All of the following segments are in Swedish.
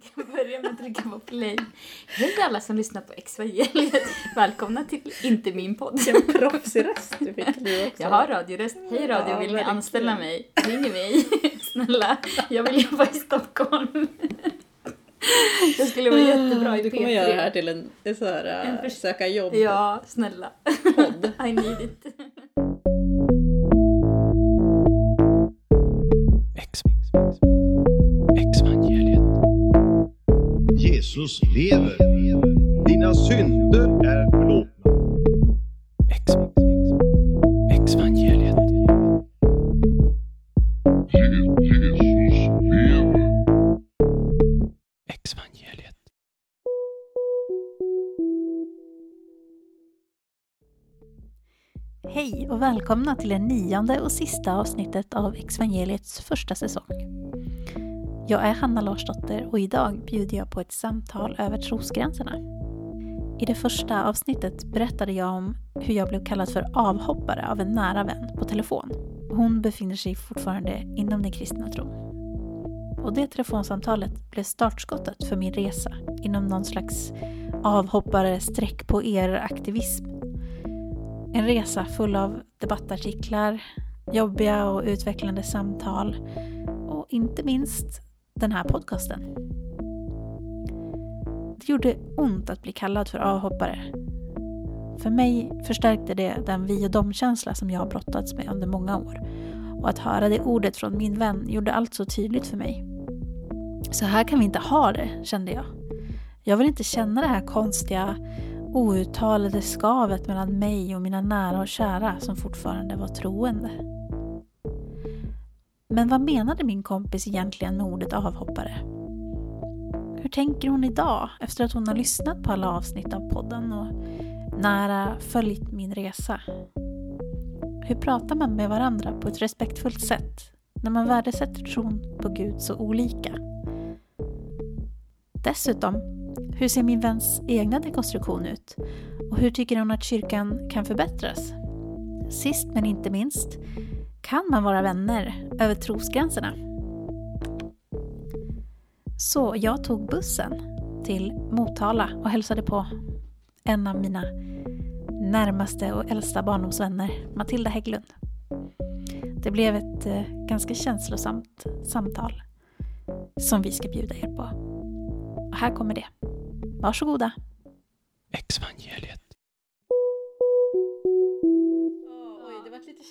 Vi kan börja med att trycka på play. Hej alla som lyssnar på Exvangeliet. Välkomna till Inte min podd. Vilken proffsig röst du fick nu också. Jag har radioröst. Hej radio, Ja, vill ni anställa mig? Ring mig. Snälla, jag vill jobba i Stockholm. Jag skulle vara jättebra i Du kommer P3. göra det här till en, en så här, En äh, förs- söka jobb Ja, snälla. podd. I need it. Exvangeliet. Jesus lever. Dina synder är förlåtna. Ex, Exvangeliet. Exvangeliet. Hej och välkomna till det nionde och sista avsnittet av Exvangeliets första säsong. Jag är Hanna Larsdotter och idag bjuder jag på ett samtal över trosgränserna. I det första avsnittet berättade jag om hur jag blev kallad för avhoppare av en nära vän på telefon. Hon befinner sig fortfarande inom den kristna tron. Och det telefonsamtalet blev startskottet för min resa inom någon slags avhoppare streck på er-aktivism en resa full av debattartiklar, jobbiga och utvecklande samtal och inte minst den här podcasten. Det gjorde ont att bli kallad för avhoppare. För mig förstärkte det den vi och dom-känsla som jag har brottats med under många år. Och att höra det ordet från min vän gjorde allt så tydligt för mig. Så här kan vi inte ha det, kände jag. Jag vill inte känna det här konstiga, outtalade skavet mellan mig och mina nära och kära som fortfarande var troende. Men vad menade min kompis egentligen med ordet avhoppare? Hur tänker hon idag efter att hon har lyssnat på alla avsnitt av podden och nära följt min resa? Hur pratar man med varandra på ett respektfullt sätt när man värdesätter tron på Gud så olika? Dessutom, hur ser min väns egna dekonstruktion ut? Och hur tycker hon att kyrkan kan förbättras? Sist men inte minst, kan man vara vänner över trosgränserna? Så jag tog bussen till Motala och hälsade på en av mina närmaste och äldsta barndomsvänner, Matilda Hägglund. Det blev ett eh, ganska känslosamt samtal som vi ska bjuda er på. Och här kommer det. Varsågoda. Exvangeliet.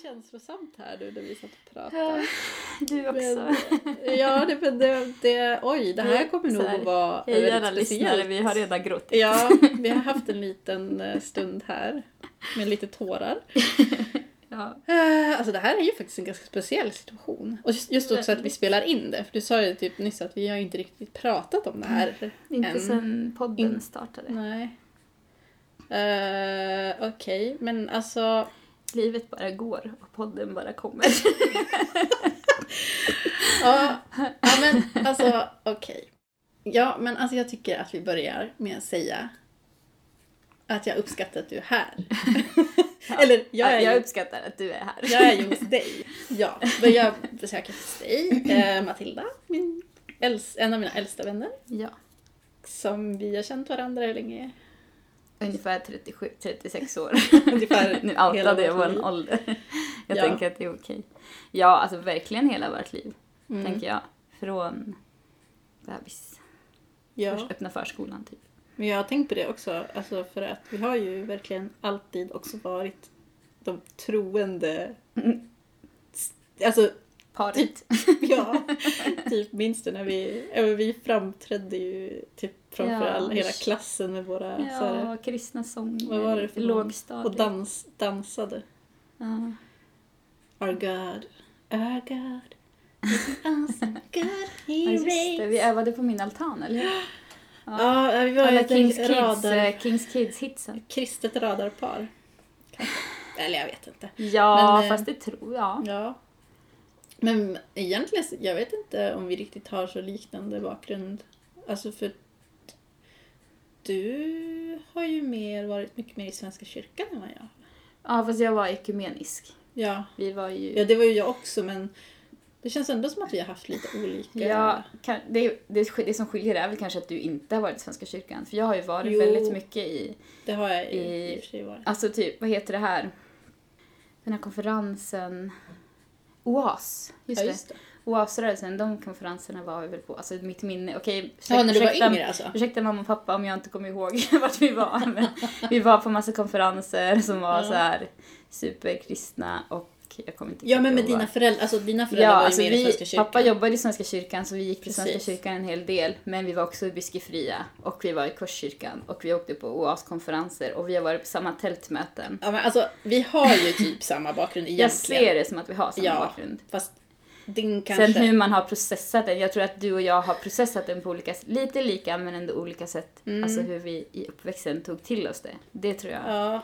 Känslosamt här nu när vi satt och pratade. Du också. Men, ja, det, men det, det, oj, det här kommer nog här, att vara Hej väldigt lyssnare, speciellt. vi har redan gråtit. Ja, vi har haft en liten eh, stund här med lite tårar. Ja. Eh, Alltså det här är ju faktiskt en ganska speciell situation. Och just, just också att vi spelar in det. För du sa ju typ nyss att vi har inte riktigt pratat om det här. Inte än. sen podden In- startade. Nej. Uh, Okej, men alltså... Livet bara går och podden bara kommer. Ja, ja men alltså okej. Ja, men alltså jag tycker att vi börjar med att säga att jag uppskattar att du är här. Eller jag är, jag uppskattar att du är här. jag är ju hos dig. Ja, men jag besöker hos dig, eh, Matilda, min en av mina äldsta vänner. Ja. Som vi har känt varandra hur länge? Ungefär 37-36 år. Ungefär nu outade jag vår ålder. Jag Ja. tänker att det är okej. Ja, alltså verkligen hela vårt liv. Mm. Tänker jag. Från bebis. Ja. Först öppna förskolan typ. Men jag har tänkt på det också, alltså för att vi har ju verkligen alltid också varit de troende... Alltså, Paret. ja, typ minns du när vi, ja, vi framträdde ju typ framför Ja, all, hela klassen med våra så här, Ja, kristna sånger. vad var det för någon? Lågstadiet. och dans, dansade. Ja. Our God, our God, awesome God, Ja, he just det. Vi övade på min altan, eller hur? Ja, vi var Alla ett Kings Kids, radar, eh, Kings Kids-hitsen. kristet radarpar. Kanske. Eller jag vet inte. Ja, Men, eh, fast det tror jag. Ja. Men egentligen, jag vet inte om vi riktigt har så liknande bakgrund. Alltså för du har ju mer varit mycket mer i Svenska kyrkan än vad jag. Ja, fast jag var ekumenisk. Ja, Vi var ju... ja det var ju jag också men Det känns ändå som att vi har haft lite olika... Ja, kan, det, det, det som skiljer är väl kanske att du inte har varit i Svenska kyrkan. För jag har ju varit Jo. väldigt mycket i, Det har jag i, I- i och för sig varit. alltså typ, vad heter det här? Den här konferensen, OAS. Just Ja, just det. OAS-rörelsen, de konferenserna var vi väl på. Alltså mitt minne, okej, Ja, när du var ursäkta- yngre alltså. Ursäkta mamma och pappa om jag inte kommer ihåg vart vi var. Men vi var på massa konferenser som var Ja. så här superkristna och jag kommer inte Ja, men med dina föräldrar, alltså dina föräldrar Ja, var ju alltså mer i vi, Svenska kyrkan. pappa jobbade i Svenska kyrkan så vi gick till Svenska kyrkan en hel del. Men vi var också i Biskefria och vi var i Korskyrkan och vi åkte på OAS-konferenser och vi har varit på samma tältmöten. Ja, men alltså, vi har ju typ samma bakgrund egentligen. Jag ser det som att vi har samma Ja. bakgrund. Fast din kanske... Sen hur man har processat den, jag tror att du och jag har processat den på olika lite lika men ändå olika sätt. Mm. Alltså hur vi i uppväxten tog till oss det. Det tror jag. Ja,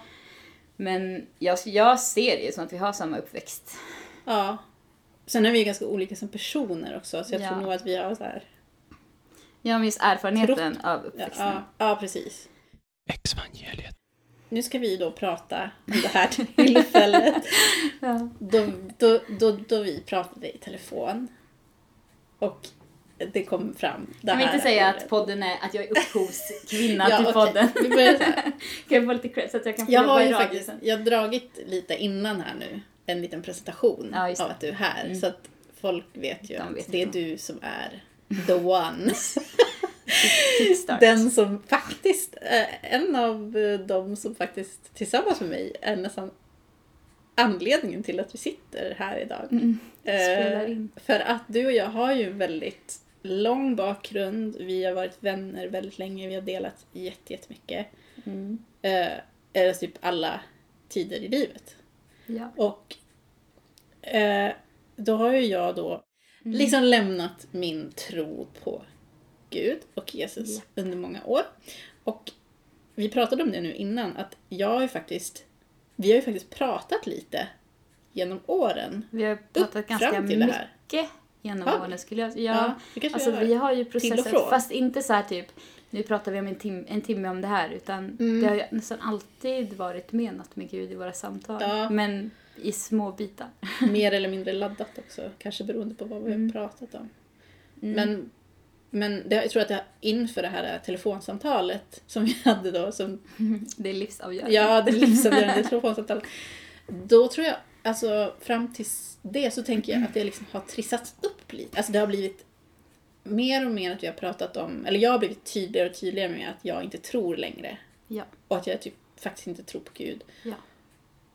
Men jag, jag ser det som att vi har samma uppväxt. ja. Sen är vi ju ganska olika som personer också, så jag Ja. tror nog att vi har så här... Jag har just erfarenheten Trott- av Ja, uppväxten. ja, ja, precis. Exvangeliet. Nu ska vi då prata om det här tillfället Ja. då, då, då, då vi pratade i telefon. Och det kom fram det vill här inte säga ordet. att podden är att jag är upphovskvinna Ja, till podden. Vi. Kan jag få lite cred så att jag kan få Jag har ju faktiskt sen? jag har dragit lite innan här nu en liten presentation Ja, av att du är här. Mm. Så att folk vet ju De att vet det är du som är the one. Den som faktiskt, eh, en av eh, de som faktiskt tillsammans med mig är nästan anledningen till att vi sitter här idag. Mm. Eh. För att du och jag har ju väldigt lång bakgrund, vi har varit vänner väldigt länge, vi har delat jätte- jättemycket. Mm. Eh, eller typ alla tider i livet. Ja. Och eh, då har ju jag då Mm. liksom lämnat min tro på Gud och Jesus Ja. under många år. Och vi pratade om det nu innan, att jag har ju faktiskt, vi har ju faktiskt pratat lite genom åren. Vi har pratat ganska fram till det mycket här. Genom Har vi? åren skulle jag Ja, ja. Alltså vi har. vi har ju processat, fast inte så här typ nu pratar vi om en, tim en timme om det här utan Mm. det har ju nästan alltid varit menat med Gud i våra samtal. Ja. Men i små bitar. Mer eller mindre laddat också, kanske beroende på vad vi Mm. har pratat om. Men, men det, jag tror att det, inför det här telefonsamtalet som vi hade då, som Det är livsavgörande. Ja, det livsavgörande telefonsamtalet. Då tror jag, alltså fram tills det så tänker jag att det liksom har trissats upp lite. Alltså det har blivit mer och mer att vi har pratat om, eller jag har blivit tydligare och tydligare med att jag inte tror längre. Ja. Och att jag typ faktiskt inte tror på Gud. Ja.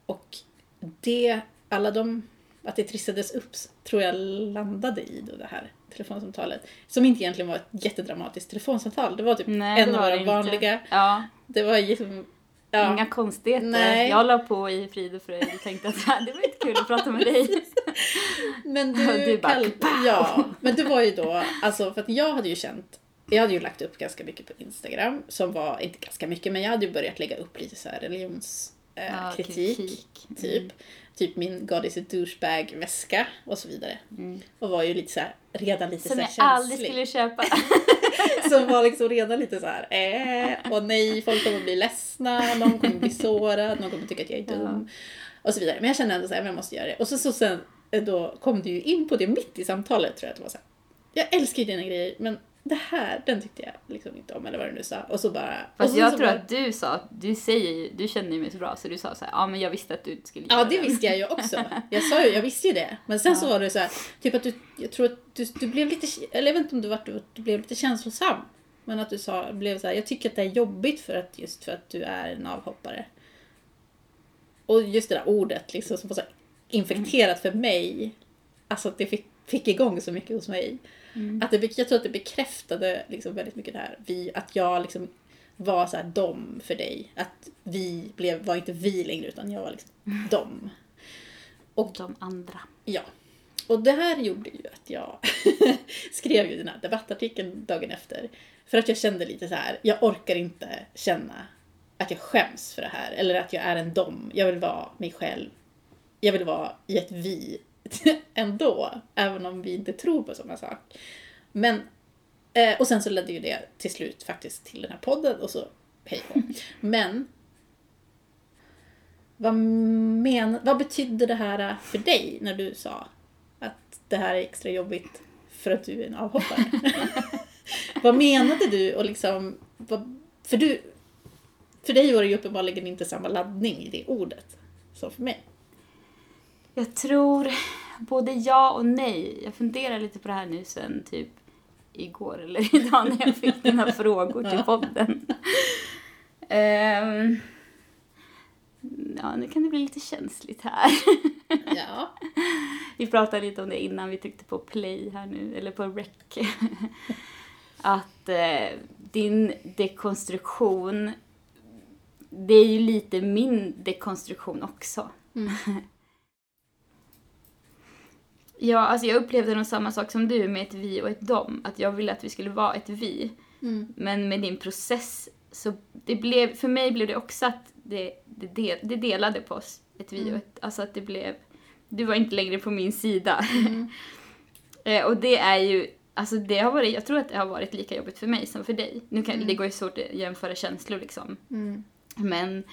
Och det, alla de, att det trissades upp tror jag landade i då det här telefonsamtalet. Som inte egentligen var ett jättedramatiskt telefonsamtal. Det var typ Nej, en av våra vanliga. Ja, Det var liksom, ja. inga konstigheter. Nej. Jag la på i frid och fröjd och tänkte att det var inte kul att prata med dig. Men du, du bara, kall- ja, men du var ju då, alltså för att jag hade ju känt, jag hade ju lagt upp ganska mycket på Instagram, som var, inte ganska mycket, men jag hade ju börjat lägga upp lite så religionskritik, Ja, eh, kritik. typ. Typ min God is a douchebag-väska och så vidare. Mm. Och var ju lite så här, redan lite Som så jag här känslig. aldrig skulle köpa. Som var liksom redan lite så här, eh, och nej, folk kommer bli ledsna, någon kommer bli sårad, någon kommer tycka att jag är dum. Och så vidare. Men jag kände ändå så här, men jag måste göra det. Och så, så sen eh, då kom du ju in på det mitt i samtalet tror jag att det var så här. Jag älskar ju dina grejer, men det här, den tyckte jag liksom inte om, eller vad du nu sa. Och så bara... Fast så, jag så tror bara, att du sa, du säger ju, du känner ju mig så bra så du sa så här, ja men jag visste att du skulle Ja, det visste jag ju också. Jag sa ju, jag visste ju det. Men sen så var det så här, typ att du, jag tror att du, du blev lite, eller jag vet inte om du var, du, du blev lite känslosam. Men att du sa, blev så här, jag tycker att det är jobbigt för att, just för att du är en avhoppare. Och just det där ordet liksom som var så infekterat för mig. Alltså att det fick, fick igång så mycket hos mig. Att det, jag tror att det bekräftade liksom väldigt mycket det här. Vi, att jag liksom var så här dom för dig. Att vi blev, var inte vi längre utan jag var liksom dom. Och De andra. Ja. Och det här gjorde ju att jag skrev ju den här debattartikeln dagen efter. För att jag kände lite så här, jag orkar inte känna att jag skäms för det här. Eller att jag är en dom. Jag vill vara mig själv. Jag vill vara i ett vi ändå. Även om vi inte tror på samma sak. Men, eh, och sen så ledde ju det till slut faktiskt till den här podden och så hej då. Men vad, men, vad betydde det här för dig när du sa att det här är extra jobbigt för att du är en avhoppare. vad menade du? Och liksom, vad, för, du, för dig var det ju uppenbarligen inte samma laddning i det ordet som för mig. Jag tror både ja och nej. Jag funderar lite på det här nu sen typ igår eller idag när jag fick dina frågor till podden. Ehm, ja, nu kan det bli lite känsligt här. Ja. Vi pratade lite om det innan vi tryckte på play här nu, eller på rec. Att eh, din dekonstruktion, det är ju lite min dekonstruktion också. Ja, alltså jag upplevde nog samma sak som du med ett vi och ett dom. Att jag ville att vi skulle vara ett vi. Mm. Men med din process så det blev, för mig blev det också att det, det, del, det delade på oss, ett vi och ett, alltså att det blev, du var inte längre på min sida. Eh, och det är ju, alltså det har varit, jag tror att det har varit lika jobbigt för mig som för dig. Nu kan, det går ju svårt att jämföra känslor liksom. Mm. Men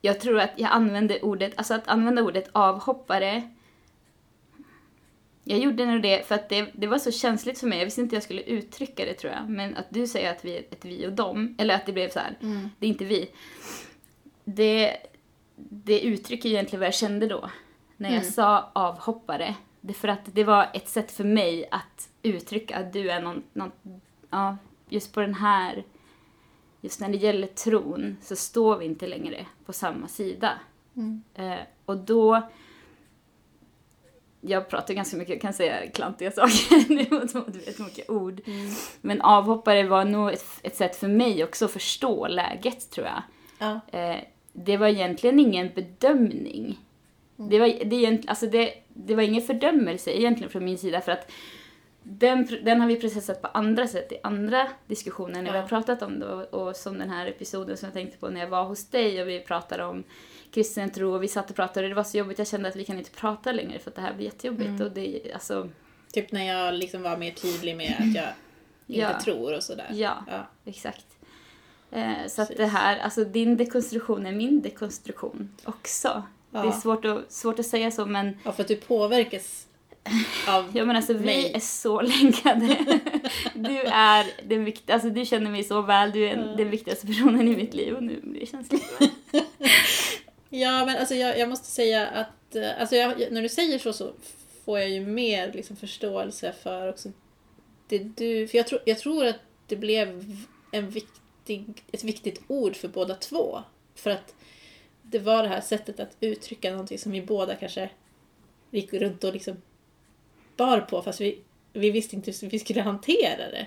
jag tror att jag använde ordet, alltså att använda ordet avhoppare jag gjorde nog det för att det, det var så känsligt för mig. Jag visste inte hur jag skulle uttrycka det tror jag. Men att du säger att vi är ett vi och dem, eller att det blev så här, Mm. det är inte vi. Det, det uttrycker egentligen vad jag kände då. När jag Mm. sa avhoppare. Det för att det var ett sätt för mig att uttrycka att du är någon, någon ja, just på den här, just när det gäller tron så står vi inte längre på samma sida. Mm. Eh, och då, jag pratar ganska mycket, jag kan säga klantiga saker nu och vet mycket ord. Men avhoppare var nog ett, ett sätt för mig också att förstå läget tror jag. Ja. Eh, det var egentligen ingen bedömning. Det, var, det, alltså det, det var ingen fördömelse egentligen från min sida för att den, den har vi processat på andra sätt i andra diskussioner när vi Ja. har pratat om det och, och som den här episoden som jag tänkte på när jag var hos dig och vi pratade om kristen tro och vi satt och pratade och det var så jobbigt, jag kände att vi kan inte prata längre för att det här blir jättejobbigt och det, alltså, Typ när jag liksom var mer tydlig med att jag inte Ja. tror och sådär. ja. Ja. Exakt. Eh, så att det här, alltså din dekonstruktion är min dekonstruktion också. Ja. Det är svårt att, svårt att säga så men ja, för att du påverkas av... Ja men alltså vi mig. är så länkade. Du är den viktigaste, alltså du känner mig så väl, du är en, den viktigaste personen i mitt liv och nu blir det känsligt. Ja, men alltså jag, jag måste säga att eh, alltså jag, när du säger så så får jag ju mer liksom förståelse för också det du... För jag, tror jag tror att det blev en viktig, ett viktigt ord för båda två. För att det var det här sättet att uttrycka någonting som vi båda kanske gick runt och liksom bar på fast vi, vi visste inte hur vi skulle hantera det.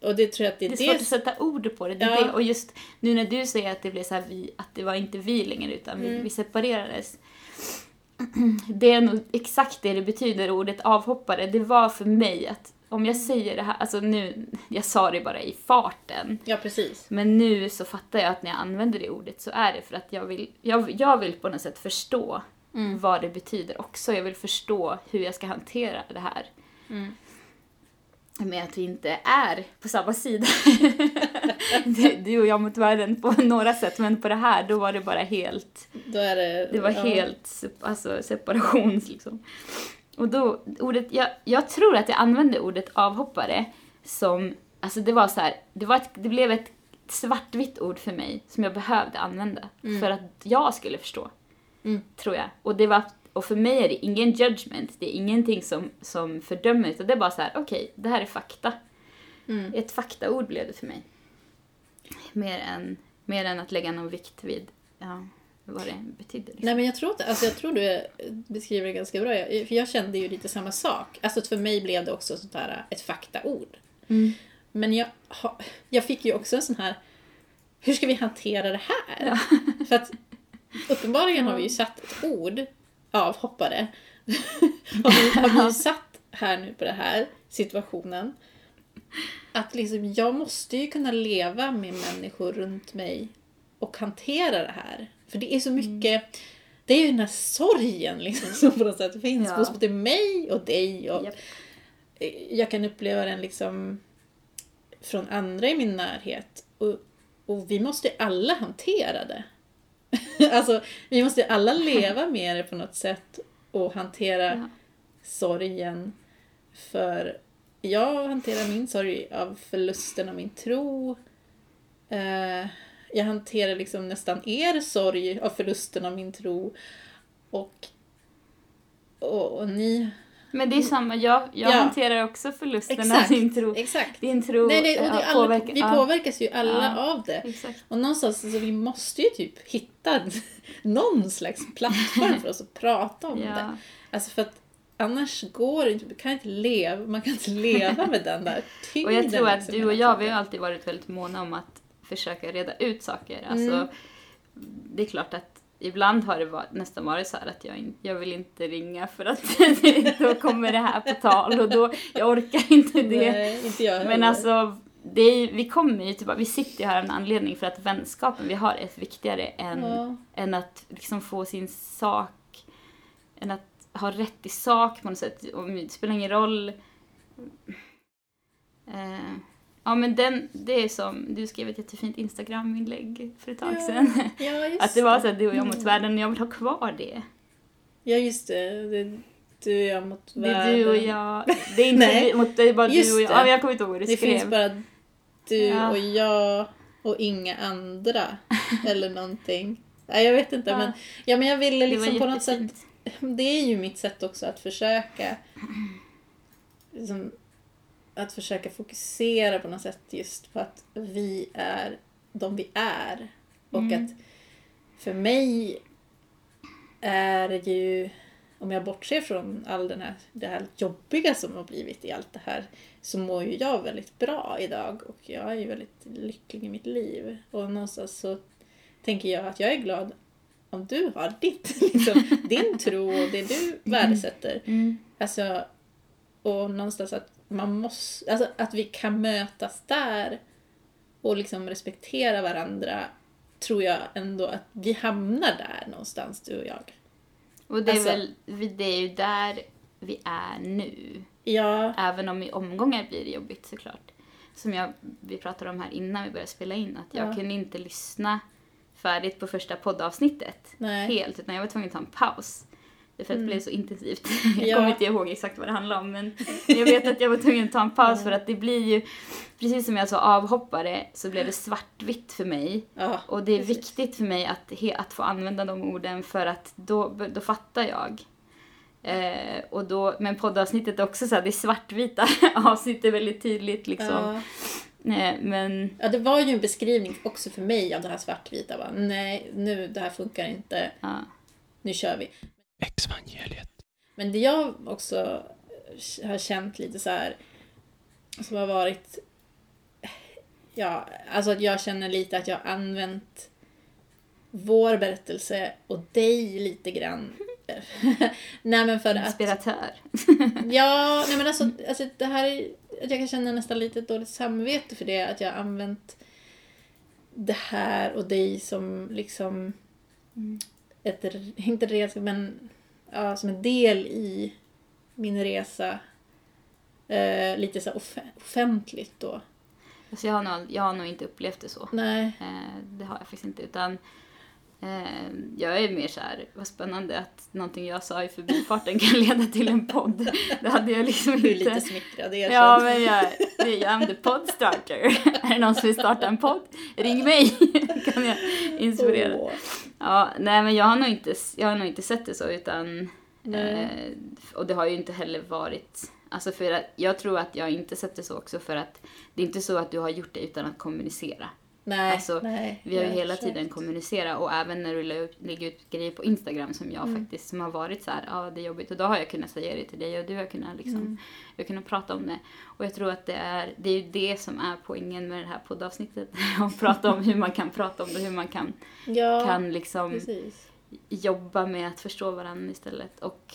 Och det tror jag att det är Det är svårt att sätta ord på det. det, Ja. det. Och just nu när du säger att det blev så här vi, att det var inte vi längre utan vi, Mm. vi separerades. Det är nog exakt det det betyder, ordet avhoppare. Det var för mig att om jag säger det här, alltså nu, jag sa det bara i farten. Ja, precis. Men nu så fattar jag att när jag använder det ordet så är det för att jag vill, jag, jag vill på något sätt förstå Mm. vad det betyder också. Jag vill förstå hur jag ska hantera det här. Mm. Med att vi inte är på samma sida. Du- och jag mot världen på några sätt, men på det här då var det bara helt, Då är det... det var ja. helt alltså, separations liksom. Och då, ordet, jag, jag tror att jag använde ordet avhoppare som, alltså det var så här, det, var ett, det blev ett svartvitt ord för mig som jag behövde använda för att jag skulle förstå. Mm. Tror jag. Och det var, och för mig är det ingen judgment, det är ingenting som, som fördömer utan det är bara så här: okej, det här är fakta. Mm. Ett faktaord blev det för mig. Mer än, mer än att lägga någon vikt vid ja, vad det betydde. Liksom. Nej men jag tror, att, alltså, jag tror du beskriver det ganska bra. Jag, för jag kände ju lite samma sak. Alltså för mig blev det också sånt här, ett faktaord. Mm. Men jag, jag fick ju också en sån här, hur ska vi hantera det här? För att uppenbarligen har vi ju satt ett ord, avhoppare, har, vi, har vi satt här nu på den här situationen. Att liksom, jag måste ju kunna leva med människor runt mig och hantera det här. För det är så mycket, det är ju den här sorgen liksom som på något sätt finns Ja. hos både mig och dig. Och Japp. Jag kan uppleva den liksom från andra i min närhet. Och, och vi måste alla hantera det. alltså, vi måste alla leva med det på något sätt och hantera Ja. sorgen. För jag hanterar min sorg av förlusten av min tro. Eh, jag hanterar liksom nästan er sorg av förlusten av min tro. Och, och, och ni... Men det är samma, jag, jag Ja. hanterar också förlusten av Exakt. din tro. Exakt. Din tro Nej, det, och det, ja, alla, påverkar- vi påverkas ju alla Ja. av det. Exakt. Och någonstans, så vi måste ju typ hitta någon slags plattform för oss att prata om det. Ja. Alltså för att annars går det inte, man kan inte leva, man kan inte leva med den där tyngden. Och jag tror att du och jag, vi har alltid varit väldigt måna om att försöka reda ut saker. Alltså, Mm. Det är klart att ibland har det varit, nästan varit så här att jag, in, jag vill inte ringa för att då kommer det här på tal och då, jag orkar inte det. Nej, inte jag Men alltså, det är, vi kommer ju tillbaka, vi sitter ju här av en anledning för att vänskapen vi har är viktigare än, Ja. än att liksom få sin sak, än att ha rätt i sak på något sätt. Och det spelar ingen roll. Eh, ja men den, det är som, du skrev ett jättefint Instagram-inlägg för ett tag Ja, sedan. Ja, just Att det var så här, du och jag mot Mm. världen och jag vill ha kvar det. Ja, just det. det du och jag mot Det världen. är du och jag, det är inte Nej, mot, det är bara just du och jag. det. Ja, jag kommer inte ihåg vad du Det skrev. finns bara du Ja. och jag och inga andra. eller någonting. Nej, jag vet inte. Ja. Men, ja, men jag ville det liksom på något sätt det är ju mitt sätt också att försöka liksom, att försöka fokusera på något sätt just på att vi är de vi är. Och Mm. att för mig är ju, om jag bortser från all den här, det här jobbiga som har blivit i allt det här, så mår ju jag väldigt bra idag och jag är ju väldigt lycklig i mitt liv. Och någonstans så tänker jag att jag är glad om du har ditt, liksom, din tro och det du värdesätter. Mm. Alltså, och någonstans att man måste, alltså att vi kan mötas där och liksom respektera varandra tror jag ändå att vi hamnar där någonstans, du och jag. Och det är Alltså- väl, det är ju där vi är nu. Ja, Även om i omgångar blir det jobbigt såklart. Som jag, vi pratade om här innan vi började spela in, att jag Ja. kunde inte lyssna färdigt på första poddavsnittet nej. helt, utan jag var tvungen att ta en paus. För att det blev så intensivt. Jag Mm. Ja. kommer inte ihåg exakt vad det handlade om, men jag vet att jag var tvungen att ta en paus för att det blir ju, precis som jag sa, avhoppare, så blev det svartvitt för mig. Ja, Och det är precis. viktigt för mig att, att få använda de orden för att då, då fattar jag. Eh, och då, men poddavsnittet är också så här, det är svartvita avsnitt, det är väldigt tydligt liksom. Ja. Eh, men ja, det var ju en beskrivning också för mig av det här svartvita. Bara, nej, nu, det här funkar inte. ja. Nu kör vi. Exvangeliet. Men det jag också har känt lite så här som har varit ja, alltså att jag känner lite att jag har använt vår berättelse och dig lite grann. nej men för att inspiratör. Ja, nej men alltså, alltså det här är, att jag kan känna nästan lite dåligt samvete för det, att jag har använt det här och dig som liksom ett, inte resa, men ja, som en del i min resa. Eh, lite så off- offentligt då. Alltså jag, har nog, jag har nog inte upplevt det så. Nej. Eh, det har jag faktiskt inte. Utan jag är mer så här, vad spännande att någonting jag sa i förbifarten kan leda till en podd. Det hade jag liksom Du är inte. lite smickrad, erkänn. Ja, men jag, jag är the podstarter. är det någon som vill starta en podd? Ring mig! kan jag inspirera. Åh. Ja, nej men jag har nog inte, jag har nog inte sett det så utan... Eh, och det har ju inte heller varit... Alltså för att, jag tror att jag inte sett det så också för att det är inte så att du har gjort det utan att kommunicera. Nej, Alltså, nej. Vi har ju hela tiden kommunicerat och även när du lägger ut grejer på Instagram som jag Mm. faktiskt, som har varit så här, ja det är jobbigt och då har jag kunnat säga det till dig och du har kunnat liksom, Mm. jag har kunnat prata om det. Och jag tror att det är, det är det som är poängen med det här poddavsnittet. att prata om hur man kan prata om det, hur man kan, Ja, kan liksom precis. jobba med att förstå varandra istället. Och,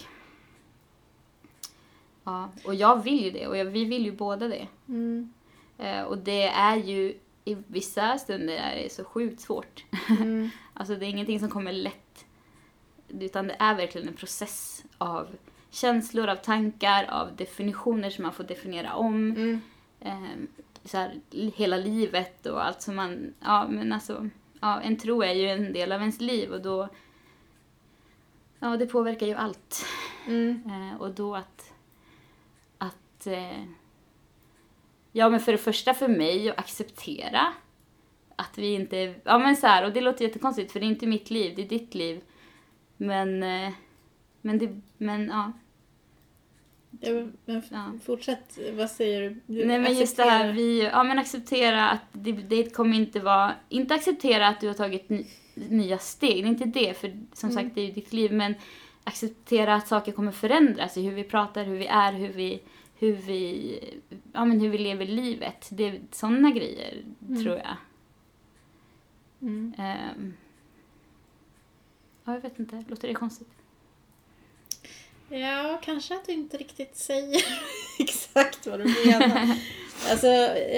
ja, och jag vill ju det och jag, vi vill ju båda det. Mm. Eh, och det är ju, i vissa stunder är det så sjukt svårt. Mm. Alltså det är ingenting som kommer lätt. Utan det är verkligen en process av känslor, av tankar, av definitioner som man får definiera om. Mm. Eh, så här, hela livet och allt som man... Ja, men alltså... Ja, en tro är ju en del av ens liv och då... Ja, det påverkar ju allt. Mm. Eh, och då att, att eh, ja men för det första för mig att acceptera att vi inte, ja men så här, och det låter jättekonstigt för det är inte mitt liv, det är ditt liv. Men, eh, men det, men ja. Ja, men- Ja. fortsätt, vad säger du? du Nej men just det här, accepterar- vi, ja men acceptera att det, det kommer inte vara, inte acceptera att du har tagit ny, nya steg, det är inte det, för som Mm. sagt det är ju ditt liv, men acceptera att saker kommer förändras i hur vi pratar, hur vi är, hur vi, hur vi, ja men hur vi lever livet. Det är sådana grejer, tror jag. Mm. Ehm. ja, jag vet inte, låter det konstigt? Ja, kanske att du inte riktigt säger exakt vad du menar. alltså,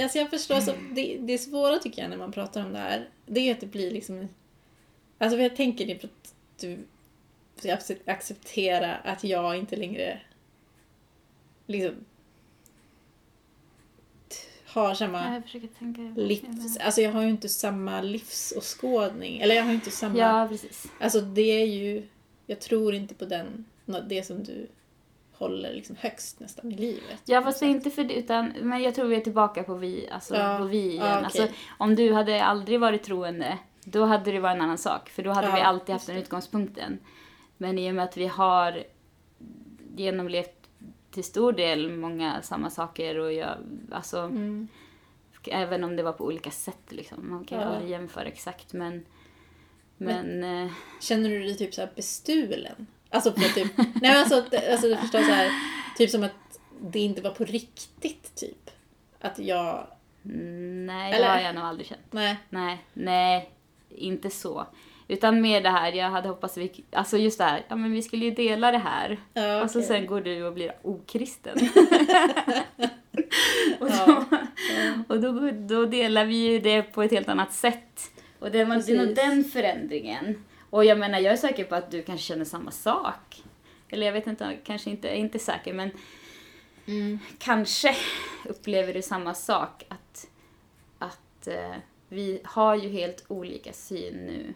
alltså jag förstår, så det, det svåra tycker jag när man pratar om det här, det är att det blir liksom... Alltså jag tänker det på att du ska acce- acceptera att jag inte längre liksom har samma Jag tänka. livs... Alltså jag har ju inte samma livsåskådning. Eller jag har ju inte samma... Ja, precis. Alltså det är ju, jag tror inte på den, det som du håller liksom högst nästan i livet. Ja fast det är inte för det utan, men jag tror vi är tillbaka på vi, alltså Ja, på vi igen. ja, okej. alltså, om du hade aldrig varit troende, då hade det varit en annan sak. För då hade Ja, vi alltid haft den utgångspunkten. Men i och med att vi har genomlevt till stor del många samma saker och jag, alltså, Mm. även om det var på olika sätt liksom. Man kan ju Ja. aldrig jämföra exakt men, men, eh, Känner du dig typ så bestulen? Alltså på typ, nej men alltså, alltså du förstår så här, typ som att det inte var på riktigt typ. Att jag, nej Eller? det har jag nog aldrig känt. nej. Nej, nej, inte så. Utan mer det här, jag hade hoppats vi, alltså just det här, ja men vi skulle ju dela det här. Ja, Och så sen går du och blir okristen. och då, och då, då delar vi ju det på ett helt annat sätt. Och det var nog den förändringen. Och jag menar, jag är säker på att du kanske känner samma sak. Eller jag vet inte, kanske inte, är inte säker men Mm. kanske upplever du samma sak. Att, att eh, vi har ju helt olika syn nu.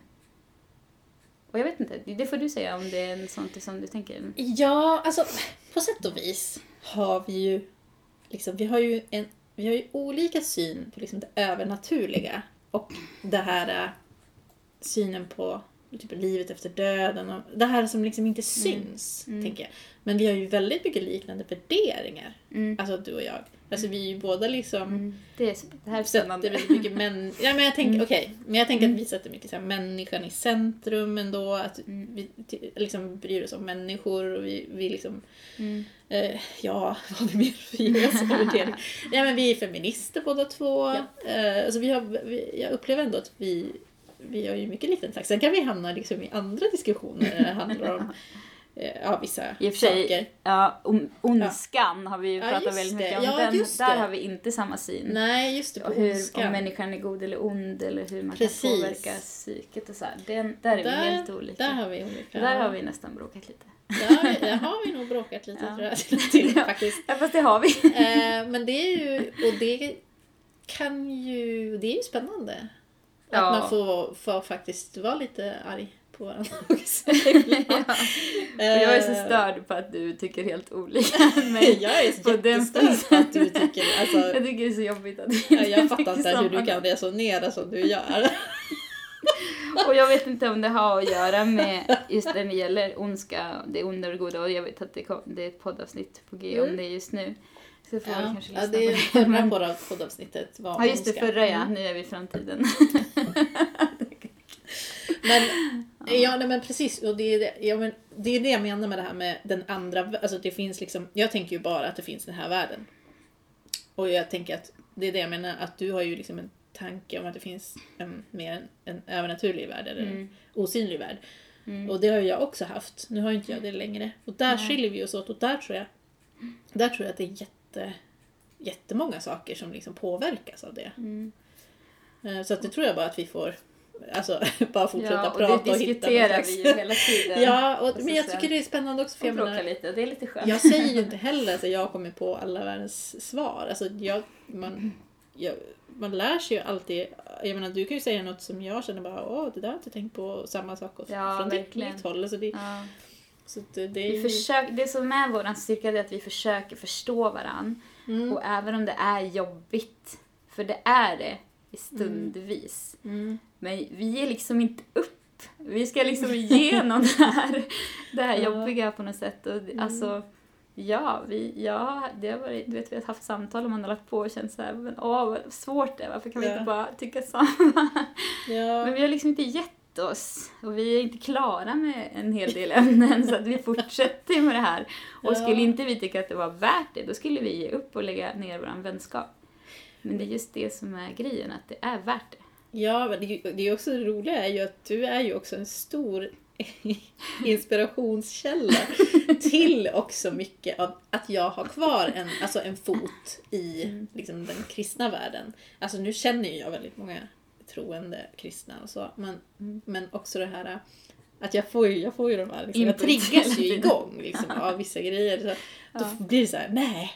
Och jag vet inte, det får du säga om det är sånt som du tänker. Ja, alltså på sätt och vis har vi ju liksom, vi har ju en vi har ju olika syn på liksom det övernaturliga och det här äh, synen på typ livet efter döden och det här som liksom inte syns, tänker jag. Men vi har ju väldigt mycket liknande värderingar, Mm. alltså du och jag. Alltså vi är ju båda liksom Det, är, det här är sätter spännande. väldigt mycket män... Ja, men jag tänker, okej, men jag tänker att vi sätter mycket så här, människan i centrum ändå. Att vi t- liksom bryr oss om människor och vi, vi liksom... Mm. Eh, ja, vad har vi mer för? Ja, men vi är feminister båda två. Eh, alltså vi har, vi, jag upplever ändå att vi, vi har ju mycket liknande tack. Sen kan vi hamna liksom i andra diskussioner när det handlar om ja, vissa I och för sig, saker. ja, on, ondskan har vi ju Ja, pratat just väldigt mycket om. Ja, Den, där har vi inte samma syn. Nej, just det, på och hur, ondskan. om människan är god eller ond eller hur man Precis. kan påverka psyket och så. Den, där är vi helt olika. där har vi olika. Där har vi nästan bråkat lite. Där, där har vi nog bråkat lite Ja. tror jag. Till, faktiskt. Ja, fast det har vi. Eh, men det är ju, och det kan ju, det är ju spännande. Att Ja. man får, får faktiskt vara lite arg på varandra också. Och jag är så störd på att du tycker helt olika än mig. Jag är så jättestörd på att du tycker, alltså, Jag tycker det är så jobbigt att ja, inte jag fattar inte hur du kan resonera som du gör. Och jag vet inte om det har att göra med just när det gäller ondska, det onda och det goda. Och jag vet att det, kom, det är ett poddavsnitt på G om Mm. det just nu. Så får Ja, kanske ja, lyssna det är på det. förra poddavsnittet var Ja just det, ondska. förra ja. Mm. Nu är vi i framtiden. Men, ja, nej, men precis. Och det är det, ja, men det är det jag menar med det här med den andra. Alltså det finns liksom, jag tänker ju bara att det finns den här världen. Och jag tänker att det är det jag menar, att du har ju liksom en tanke om att det finns en, mer en, en övernaturlig värld eller en osynlig värld. Och det har ju jag också haft. Nu har ju inte jag det längre. Och där skiljer vi oss åt och där tror jag, där tror jag att det är jätte, jättemånga saker som liksom påverkas av det. Eh, Så att det tror jag bara att vi får Alltså bara fortsätta ja, och prata det och hitta någon diskuterar vi ju hela tiden. Ja, och, Och men jag tycker det är spännande också för Och jag menar, lite, det är lite skönt. jag säger ju inte heller att jag kommer på alla världens svar. Alltså jag, man, jag, man lär sig ju alltid. Jag menar du kan ju säga något som jag känner bara åh det där har jag inte tänkt på. Samma sak och Ja, från verkligen. ditt håll. Alltså det, Ja. Så det, det är Vi ju... försöker, det som är vår styrka är att vi försöker förstå varann. Mm. Och även om det är jobbigt, för det är det stundvis. Mm. Men vi ger liksom inte upp. Vi ska liksom igenom det här, det här jobbiga på något sätt. Och det- alltså, ja, vi, ja, det har varit, du vet, vi har haft samtal och man har lagt på och känt så här, men åh vad svårt det är, varför kan vi Ja. inte bara tycka samma? Ja. Men vi har liksom inte gett oss och vi är inte klara med en hel del ämnen så att vi fortsätter med det här. Och Ja. skulle inte vi tycka att det var värt det, då skulle vi ge upp och lägga ner vår vänskap. Men det är just det som är grejen, att det är värt det. Ja, men det, är ju- det är också det roliga är ju att du är ju också en stor inspirationskälla till också mycket av att jag har kvar en, alltså en fot i liksom, den kristna världen. Alltså nu känner ju jag väldigt många troende kristna och så, men, men också det här att jag får ju, jag får ju de här, liksom, jag triggas ju igång liksom, av vissa grejer. Så, då blir det så här, nej,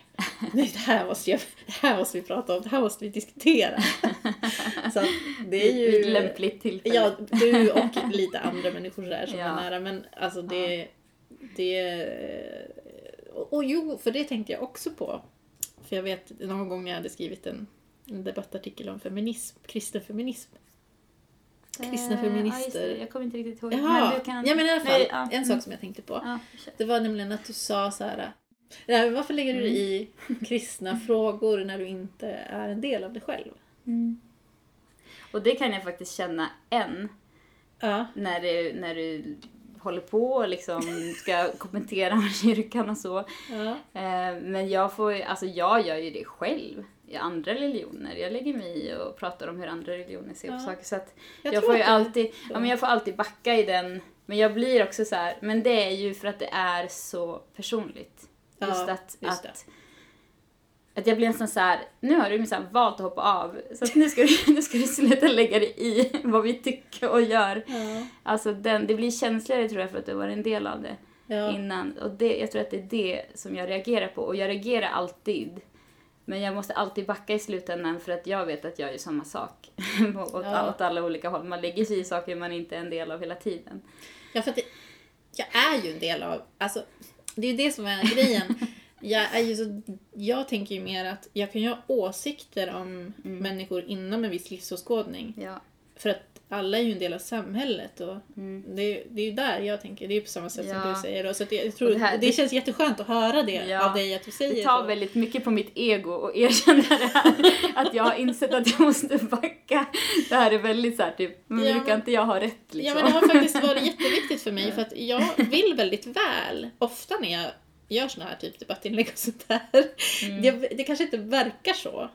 nej det, här måste jag, det här måste vi prata om, det här måste vi diskutera. Så det är ju... Vid lämpligt tillfälle. Ja, du och lite andra människor där som Ja. är nära. Men alltså det... det och, och jo, för det tänkte jag också på. För jag vet någon gång när jag hade skrivit en, en debattartikel om feminism, kristen feminism. Kristna Eh, Ja, feminister. det. Jag kommer inte riktigt ihåg. Jaha, Men du kan... ja men i alla fall, Nej, ja. en sak som jag tänkte på. Ja. Det var nämligen att du sa så här. Nej, varför lägger du dig i kristna frågor när du inte är en del av det själv? Och det kan jag faktiskt känna än. Ja. när du, när du håller på och liksom ska kommentera om kyrkan och så. ja. Eh, Men jag får alltså jag gör ju det själv andra religioner. Jag lägger mig i och pratar om hur andra religioner ser på Ja. saker. Så att Jag jag, får ju alltid, ja, men jag får alltid backa i den. Men jag blir också så här, men det är ju för att det är så personligt. Ja, Just att, just att, att jag blir nästan så här, nu har du minsann valt att hoppa av. Så att nu ska, du, nu ska du sluta lägga dig i vad vi tycker och gör. Ja. Alltså den, det blir känsligare tror jag för att du var en del av det Ja. innan. Och det, jag tror att det är det som jag reagerar på. Och jag reagerar alltid. Men jag måste alltid backa i slutändan för att jag vet att jag gör samma sak. åt, Ja. åt alla olika håll. Man lägger sig i saker man inte är en del av hela tiden. Ja, för att det, jag är ju en del av, alltså det är ju det som är grejen. Jag, är ju så, jag tänker ju mer att jag kan ju ha åsikter om människor inom en viss livsåskådning. Ja. För att alla är ju en del av samhället och det, det är ju där jag tänker, det är ju på samma sätt som Mm. Ja. du säger. Och så att jag, tror, Och det, det här- det känns jätteskönt att höra det Ja. av dig att du säger Det tar så. väldigt mycket på mitt ego att erkänna det här. Att jag har insett att jag måste backa. Det här är väldigt så här, typ, men Ja. brukar inte jag ha rätt liksom? Ja men det har faktiskt varit jätteviktigt för mig för att jag vill väldigt väl, ofta när jag gör såna här typ debattinlägg och sånt där. Mm. Det, det kanske inte verkar så,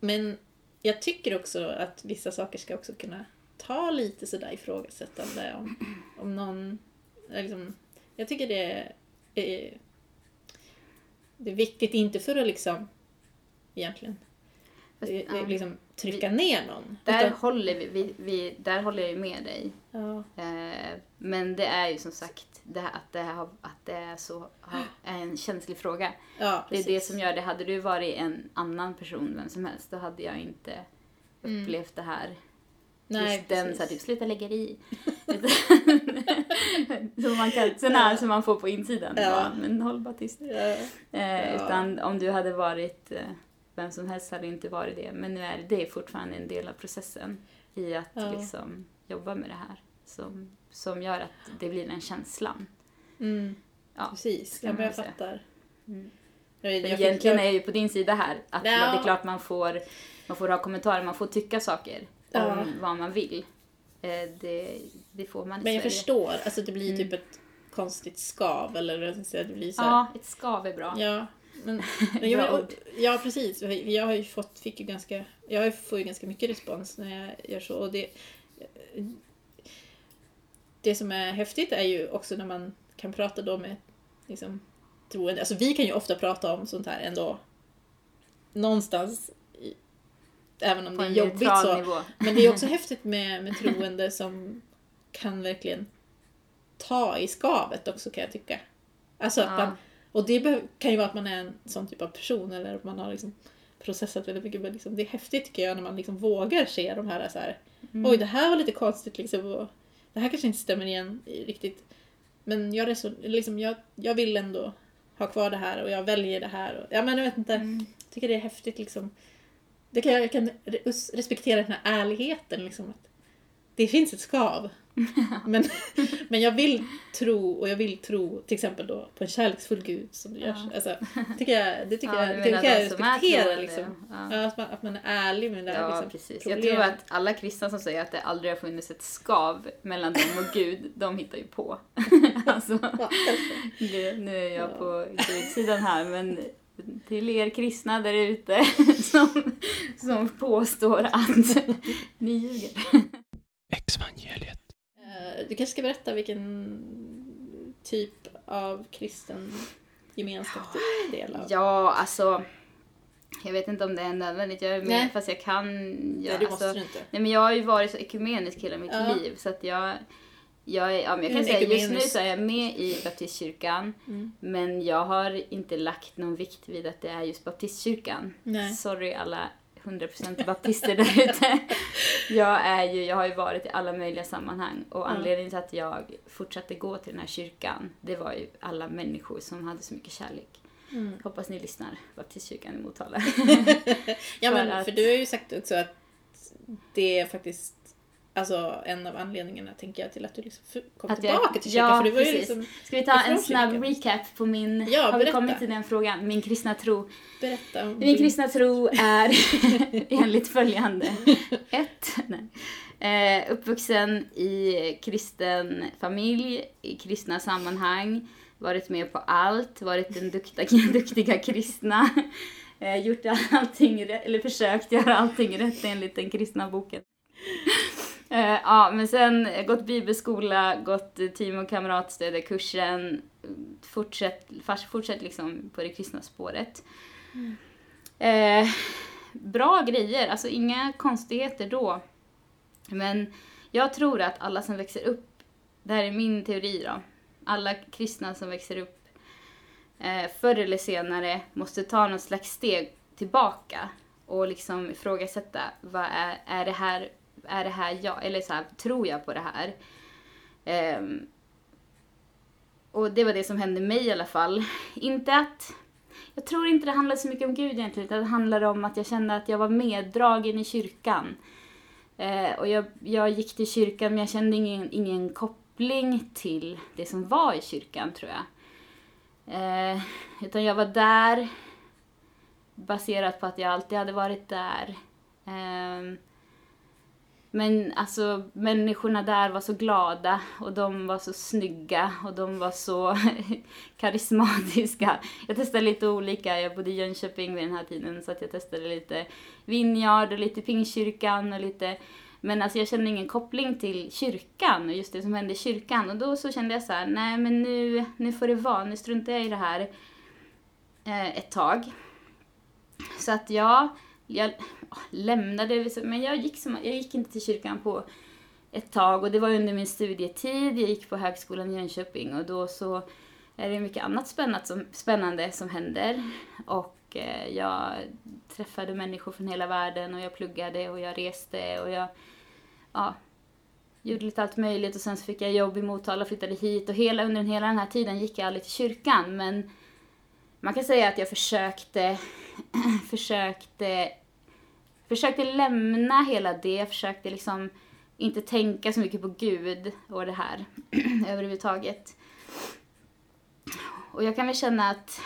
men jag tycker också att vissa saker ska också kunna ta lite sådär ifrågasättande om, om någon, liksom, jag tycker det är, det är viktigt, inte för att liksom egentligen Fast, eh, ja. liksom, trycka ner någon. Där utan- håller vi, vi, vi, där håller jag ju med dig. ja, Eh, men det är ju som sagt det här, att, det här, att det är så är en känslig fråga. ja, Det är det som gör det. Hade du varit en annan person, vem som helst, då hade jag inte upplevt det här. Nej, Just den precis. så här, typ, sluta lägga i. som man kan, sån här som man får på insidan. Ja. Ja. Men håll bara tyst. Ja. Eh, Utan om du hade varit eh, vem som helst hade inte varit det. Men nu är det fortfarande en del av processen i att Ja. liksom jobba med det här. Som, som gör att det blir den känslan. Mm, Ja, precis, ja, men jag säga. fattar. Mm. Jag, egentligen jag, är jag ju på din sida här. Att Ja. det är klart man får, man får ha kommentarer, man får tycka saker Ja. om vad man vill. Eh, det, det får man i men jag Sverige. förstår, alltså det blir Mm. typ ett konstigt skav eller jag säga, det blir så här, Ja, ett skav är bra. Ja, men, men jag, ja precis. Jag har ju fått, fick ju ganska, jag får ju ganska mycket respons när jag gör så. Och det, det som är häftigt är ju också när man kan prata då med liksom, troende. Alltså vi kan ju ofta prata om sånt här ändå någonstans, även om det är jobbigt så. nivå. Men det är också häftigt med, med troende som kan verkligen ta i skavet också kan jag tycka. Alltså att Ja. man, och det kan ju vara att man är en sån typ av person eller att man har liksom processat väldigt mycket. Men liksom, det är häftigt tycker jag när man liksom vågar se de här, så här Mm. oj det här var lite konstigt liksom. Och det här kanske inte stämmer igen riktigt. men jag, reson, liksom, jag, jag vill ändå ha kvar det här och jag väljer det här. Och, ja, men jag vet inte, Mm. jag tycker det är häftigt liksom. Det kan, jag kan re- respektera den här ärligheten liksom. Att det finns ett skav. men, men jag vill tro, och jag vill tro till exempel då på en kärleksfull gud som det görs. Ja. Alltså, tycker jag, det tycker Ja, jag, det kan jag respektera. Liksom. ja. Att, man, att man är ärlig med det där Ja, liksom, precis. Jag tror att alla kristna som säger att det aldrig har funnits ett skav mellan dem och Gud, de hittar ju på. alltså, nu är jag Ja. på gudsidan här, men till er kristna där ute som, som påstår att ni ljuger. Exvangeliet. Eh, Du kanske ska berätta vilken typ av kristen gemenskap du är en del av? Ja, alltså. Jag vet inte om det är nödvändigt. Jag är med, Nej. fast jag kan. Jag, Nej, det alltså, måste du inte. Nej men jag har ju varit så ekumenisk hela mitt Ja. liv så att jag, jag, är, ja, men jag kan En säga just nu så är jag med i baptistkyrkan Mm. men jag har inte lagt någon vikt vid att det är just baptistkyrkan. Nej. Sorry alla 100% baptister där ute. Jag, är ju, jag har ju varit i alla möjliga sammanhang och anledningen till att jag fortsatte gå till den här kyrkan det var ju alla människor som hade så mycket kärlek. Mm. Hoppas ni lyssnar, baptistkyrkan i Motala. Ja, men För att- för du har ju sagt också att det är faktiskt alltså, en av anledningarna, tänker jag, till att du liksom kom Att jag- tillbaka till kyrkan. ja, för du var ju liksom, Ska vi ta en snabb kyrkan. recap på min... Ja, har vi berätta. kommit till den frågan? Min kristna tro. berätta om Min kristna tro är enligt följande. Ett, nej. Eh, uppvuxen i kristen familj, i kristna sammanhang, varit med på allt, varit den duktiga, duktiga kristna. Eh, gjort allting rätt, eller försökt göra allting rätt enligt den kristna boken. Eh, ja, men sen gått bibelskola, gått team och kamratstödjarkursen, fortsätt, fortsätt liksom på det kristna spåret. Eh, bra grejer, alltså inga konstigheter då. Men jag tror att alla som växer upp, det här är min teori då, alla kristna som växer upp eh, förr eller senare måste ta något slags steg tillbaka och liksom ifrågasätta vad är, är det här, är det här jag, eller så här, tror jag på det här? Um, och det var det som hände mig i alla fall. Inte att jag tror inte det handlade så mycket om Gud egentligen, utan det handlade om att jag kände att jag var meddragen i kyrkan. Eh, och jag, jag gick till kyrkan men jag kände ingen, ingen koppling till det som var i kyrkan tror jag. Eh, utan jag var där baserat på att jag alltid hade varit där. Ehm, men alltså människorna där var så glada och de var så snygga och de var så karismatiska. Jag testade lite olika, jag bodde i Jönköping vid den här tiden så att jag testade lite Vinjard och lite Pingstkyrkan och lite men alltså jag kände ingen koppling till kyrkan och just det som hände i kyrkan och då så kände jag så här, nej men nu, nu får det vara, nu struntar jag i det här eh, ett tag. Så att ja... jag Ah, lämnade, men jag gick, som, jag gick inte till kyrkan på ett tag och det var under min studietid. Jag gick på högskolan i Jönköping och då så är det mycket annat spännande som, spännande som händer. Och eh, jag träffade människor från hela världen och jag pluggade och jag reste och jag ja, gjorde lite allt möjligt och sen så fick jag jobb i Motala och flyttade hit och hela, under hela den här tiden gick jag aldrig till kyrkan men man kan säga att jag försökte, försökte, försökte lämna hela det, försökte liksom inte tänka så mycket på Gud och det här överhuvudtaget. Och jag kan väl känna att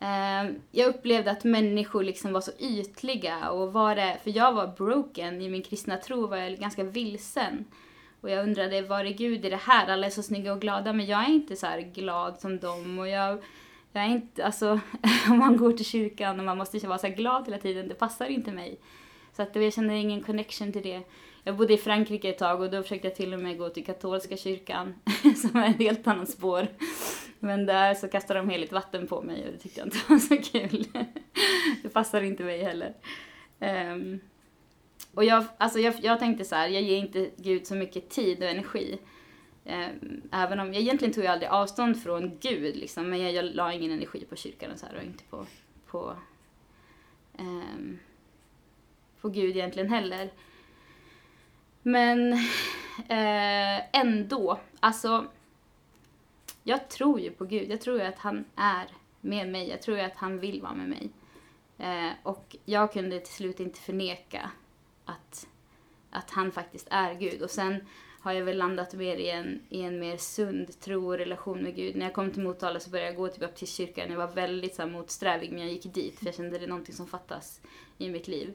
eh, jag upplevde att människor liksom var så ytliga och var det, för jag var broken i min kristna tro var jag ganska vilsen. Och jag undrade, var är Gud i det här? Alla är så snygga och glada men jag är inte så här glad som dem och jag jag är inte, alltså om man går till kyrkan och man måste vara så här glad hela tiden, det passar inte mig. Så att jag känner ingen connection till det. Jag bodde i Frankrike ett tag och då försökte jag till och med gå till katolska kyrkan, som är ett helt annat spår. Men där så kastade de heligt vatten på mig och det tyckte jag inte var så kul. det passar inte mig heller. Ehm, och jag, alltså jag, jag tänkte så här, jag ger inte Gud så mycket tid och energi. Eh, även om jag egentligen tog jag aldrig avstånd från Gud liksom, men jag, jag la ingen energi på kyrkan och så här och inte på, på, ehm, på Gud egentligen heller. Men eh, ändå, alltså jag tror ju på Gud. Jag tror ju att han är med mig. Jag tror ju att han vill vara med mig. Eh, och jag kunde till slut inte förneka att, att han faktiskt är Gud. Och sen har jag väl landat mer i en, i en mer sund tro och relation med Gud. När jag kom till Motala så började jag gå typ till baptistkyrkan. Jag var väldigt så här, motsträvig men jag gick dit för jag kände att det är någonting som fattas i mitt liv.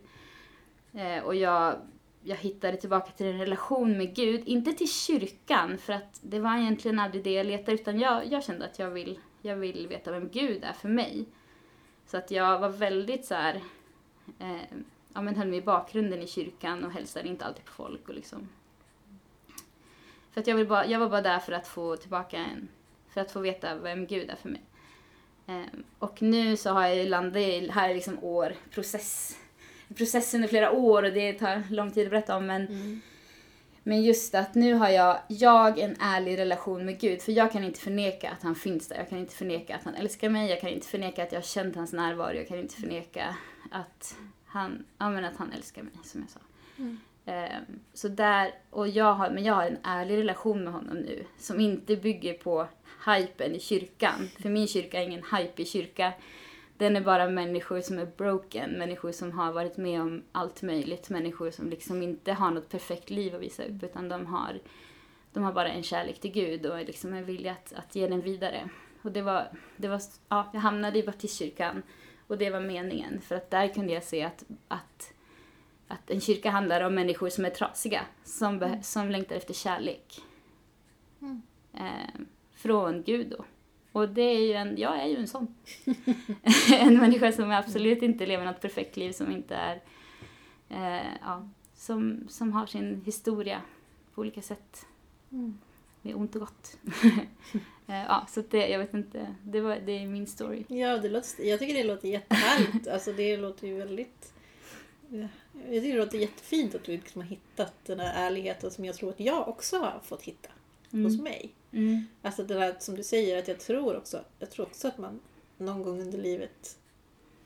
Eh, och jag, jag hittade tillbaka till en relation med Gud, inte till kyrkan för att det var egentligen aldrig det jag letade utan jag, jag kände att jag vill, jag vill veta vem Gud är för mig. Så att jag var väldigt så här, eh, ja men höll mig i bakgrunden i kyrkan och hälsade inte alltid på folk och liksom. För att jag, vill bara, jag var bara där för att få tillbaka en, för att få veta vem Gud är för mig. Eh, och nu så har jag landat i, här är liksom år, process, process under flera år och det tar lång tid att berätta om men men just att nu har jag, jag en ärlig relation med Gud. För jag kan inte förneka att han finns där. Jag kan inte förneka att han älskar mig. Jag kan inte förneka att jag har känt hans närvaro. Jag kan inte förneka att han, ja, att han älskar mig, som jag sa. Ehm, Ehm, så där, och jag har, men jag har en ärlig relation med honom nu. Som inte bygger på hypen i kyrkan. För min kyrka är ingen hype i kyrka. Den är bara människor som är broken, människor som har varit med om allt möjligt, människor som liksom inte har något perfekt liv att visa upp utan de har, de har bara en kärlek till Gud och liksom en vilja att, att ge den vidare. Och det var, det var, ja, jag hamnade i baptistkyrkan och det var meningen för att där kunde jag se att, att, att en kyrka handlar om människor som är trasiga, som, be, som längtar efter kärlek. Eh, från Gud då. Och det är ju en, jag är ju en sån. en människa som absolut inte lever något perfekt liv, som inte är, eh, ja, som, som har sin historia på olika sätt. Med ont och gott. eh, ja, så det, jag vet inte, det, var, det är min story. Ja, det låter, jag tycker det låter jättehärligt. alltså det låter ju väldigt... Jag tycker det låter jättefint att du liksom har hittat den här ärligheten som jag tror att jag också har fått hitta hos mig. Mm. Alltså det där som du säger, att jag tror också, jag tror också att man någon gång under livet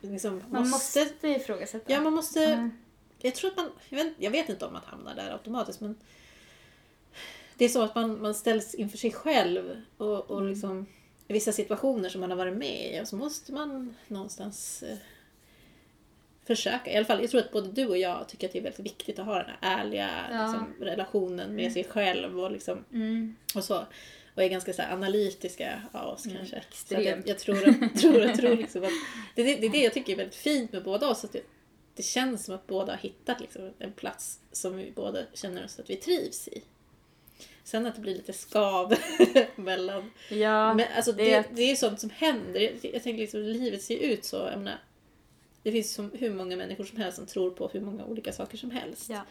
liksom Man måste... måste ifrågasätta. Ja, man måste... Mm. Jag tror att man... Jag vet, jag vet inte om man hamnar där automatiskt, men det är så att man, man ställs inför sig själv och, och liksom i vissa situationer som man har varit med i och så måste man någonstans eh, försöka. I alla fall, jag tror att både du och jag tycker att det är väldigt viktigt att ha den här ärliga Ja. liksom, relationen med sig själv och liksom Mm. och så. Och är ganska så analytiska av oss kanske. Så att jag, jag tror, att, tror, jag tror liksom att det, det, det är det jag tycker är väldigt fint med båda oss. Att det, det känns som att båda har hittat liksom en plats som vi båda känner oss att vi trivs i. Sen att det blir lite skav mellan... Ja, Men alltså det, det- det, är sånt som händer. Jag, jag tänker liksom livet ser ut så. Jag menar, det finns som, hur många människor som helst som tror på hur många olika saker som helst. ja.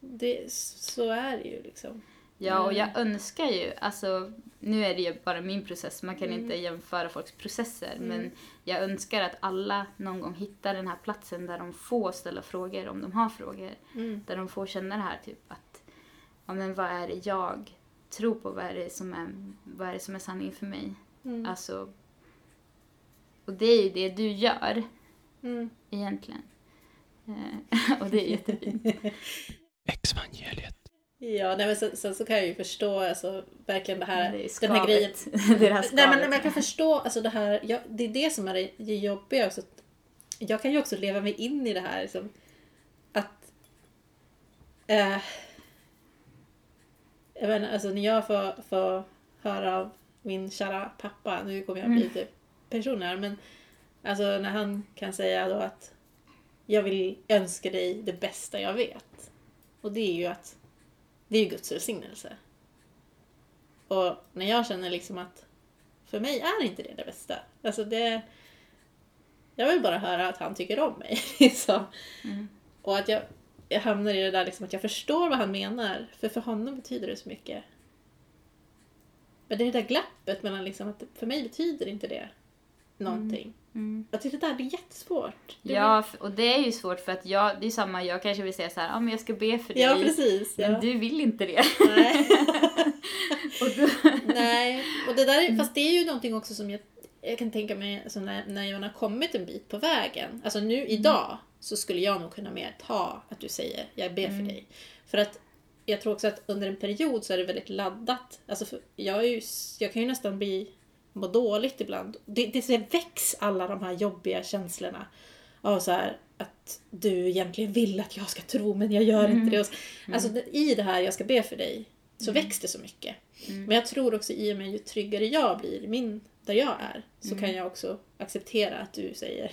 Det, så är det ju liksom. Ja, och jag önskar ju, alltså nu är det ju bara min process, man kan Mm. inte jämföra folks processer, men jag önskar att alla någon gång hittar den här platsen där de får ställa frågor om de har frågor. Mm. Där de får känna det här typ att, ja men vad är det jag tror på, vad är det som är, vad är, det som är sanning för mig? Mm. Alltså, och det är ju det du gör Mm. egentligen. Eh, och det är jättefint. Exvangeliet. Ja, nej, men sen, sen så kan jag ju förstå alltså, verkligen det här, Det den här grejen. det är det här Nej, men, men jag kan förstå, alltså det här, ja, det är det som är det, jobbiga också. Jag kan ju också leva mig in i det här liksom, att eh, jag vet inte, alltså när jag får, får höra av min kära pappa, nu kommer jag bli lite person här, men alltså när han kan säga då att jag vill önska dig det bästa jag vet. Och det är ju att det är Guds välsignelse. Och när jag känner liksom att för mig är inte det det bästa. Alltså det... Jag vill bara höra att han tycker om mig. Liksom. Mm. Och att jag, jag hamnar i det där liksom att jag förstår vad han menar. För för honom betyder det så mycket. Men det är det där glappet mellan liksom att för mig betyder inte det någonting. Mm. Jag tycker det där blir jättesvårt. Det Ja, och det är ju svårt för att jag, det är samma, jag kanske vill säga så här, ja men jag ska be för dig. ja precis. Men Ja. du vill inte det. Nej. och då, Nej, och det där, Mm. fast det är ju någonting också som jag, jag kan tänka mig alltså när, när man har kommit en bit på vägen. Alltså nu Mm. idag så skulle jag nog kunna mer ta att du säger jag ber för dig. För att jag tror också att under en period så är det väldigt laddat. Alltså jag, är ju, jag kan ju nästan bli, må dåligt ibland. Det, det väcks alla de här jobbiga känslorna. Av så här, att du egentligen vill att jag ska tro men jag gör inte det. Och så- Alltså det- i det här jag ska be för dig så väcks det så mycket. Men jag tror också i och med ju tryggare jag blir min, där jag är så kan jag också acceptera att du säger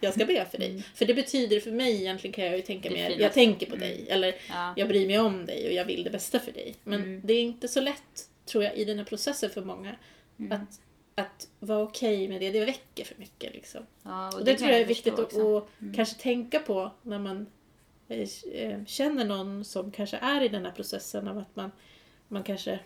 jag ska be för dig. För det betyder för mig egentligen kan jag ju tänka mer, jag tänker på dig. Eller Ja. jag bryr mig om dig och jag vill det bästa för dig. Men Mm. det är inte så lätt, tror jag, i den här processen för många. Mm. Att, att vara okej med det. Det väcker för mycket. Liksom. Ja, och Och det, kan tror jag är viktigt att, att kanske tänka på när man eh, eh, känner någon som kanske är i den här processen av att man, man kanske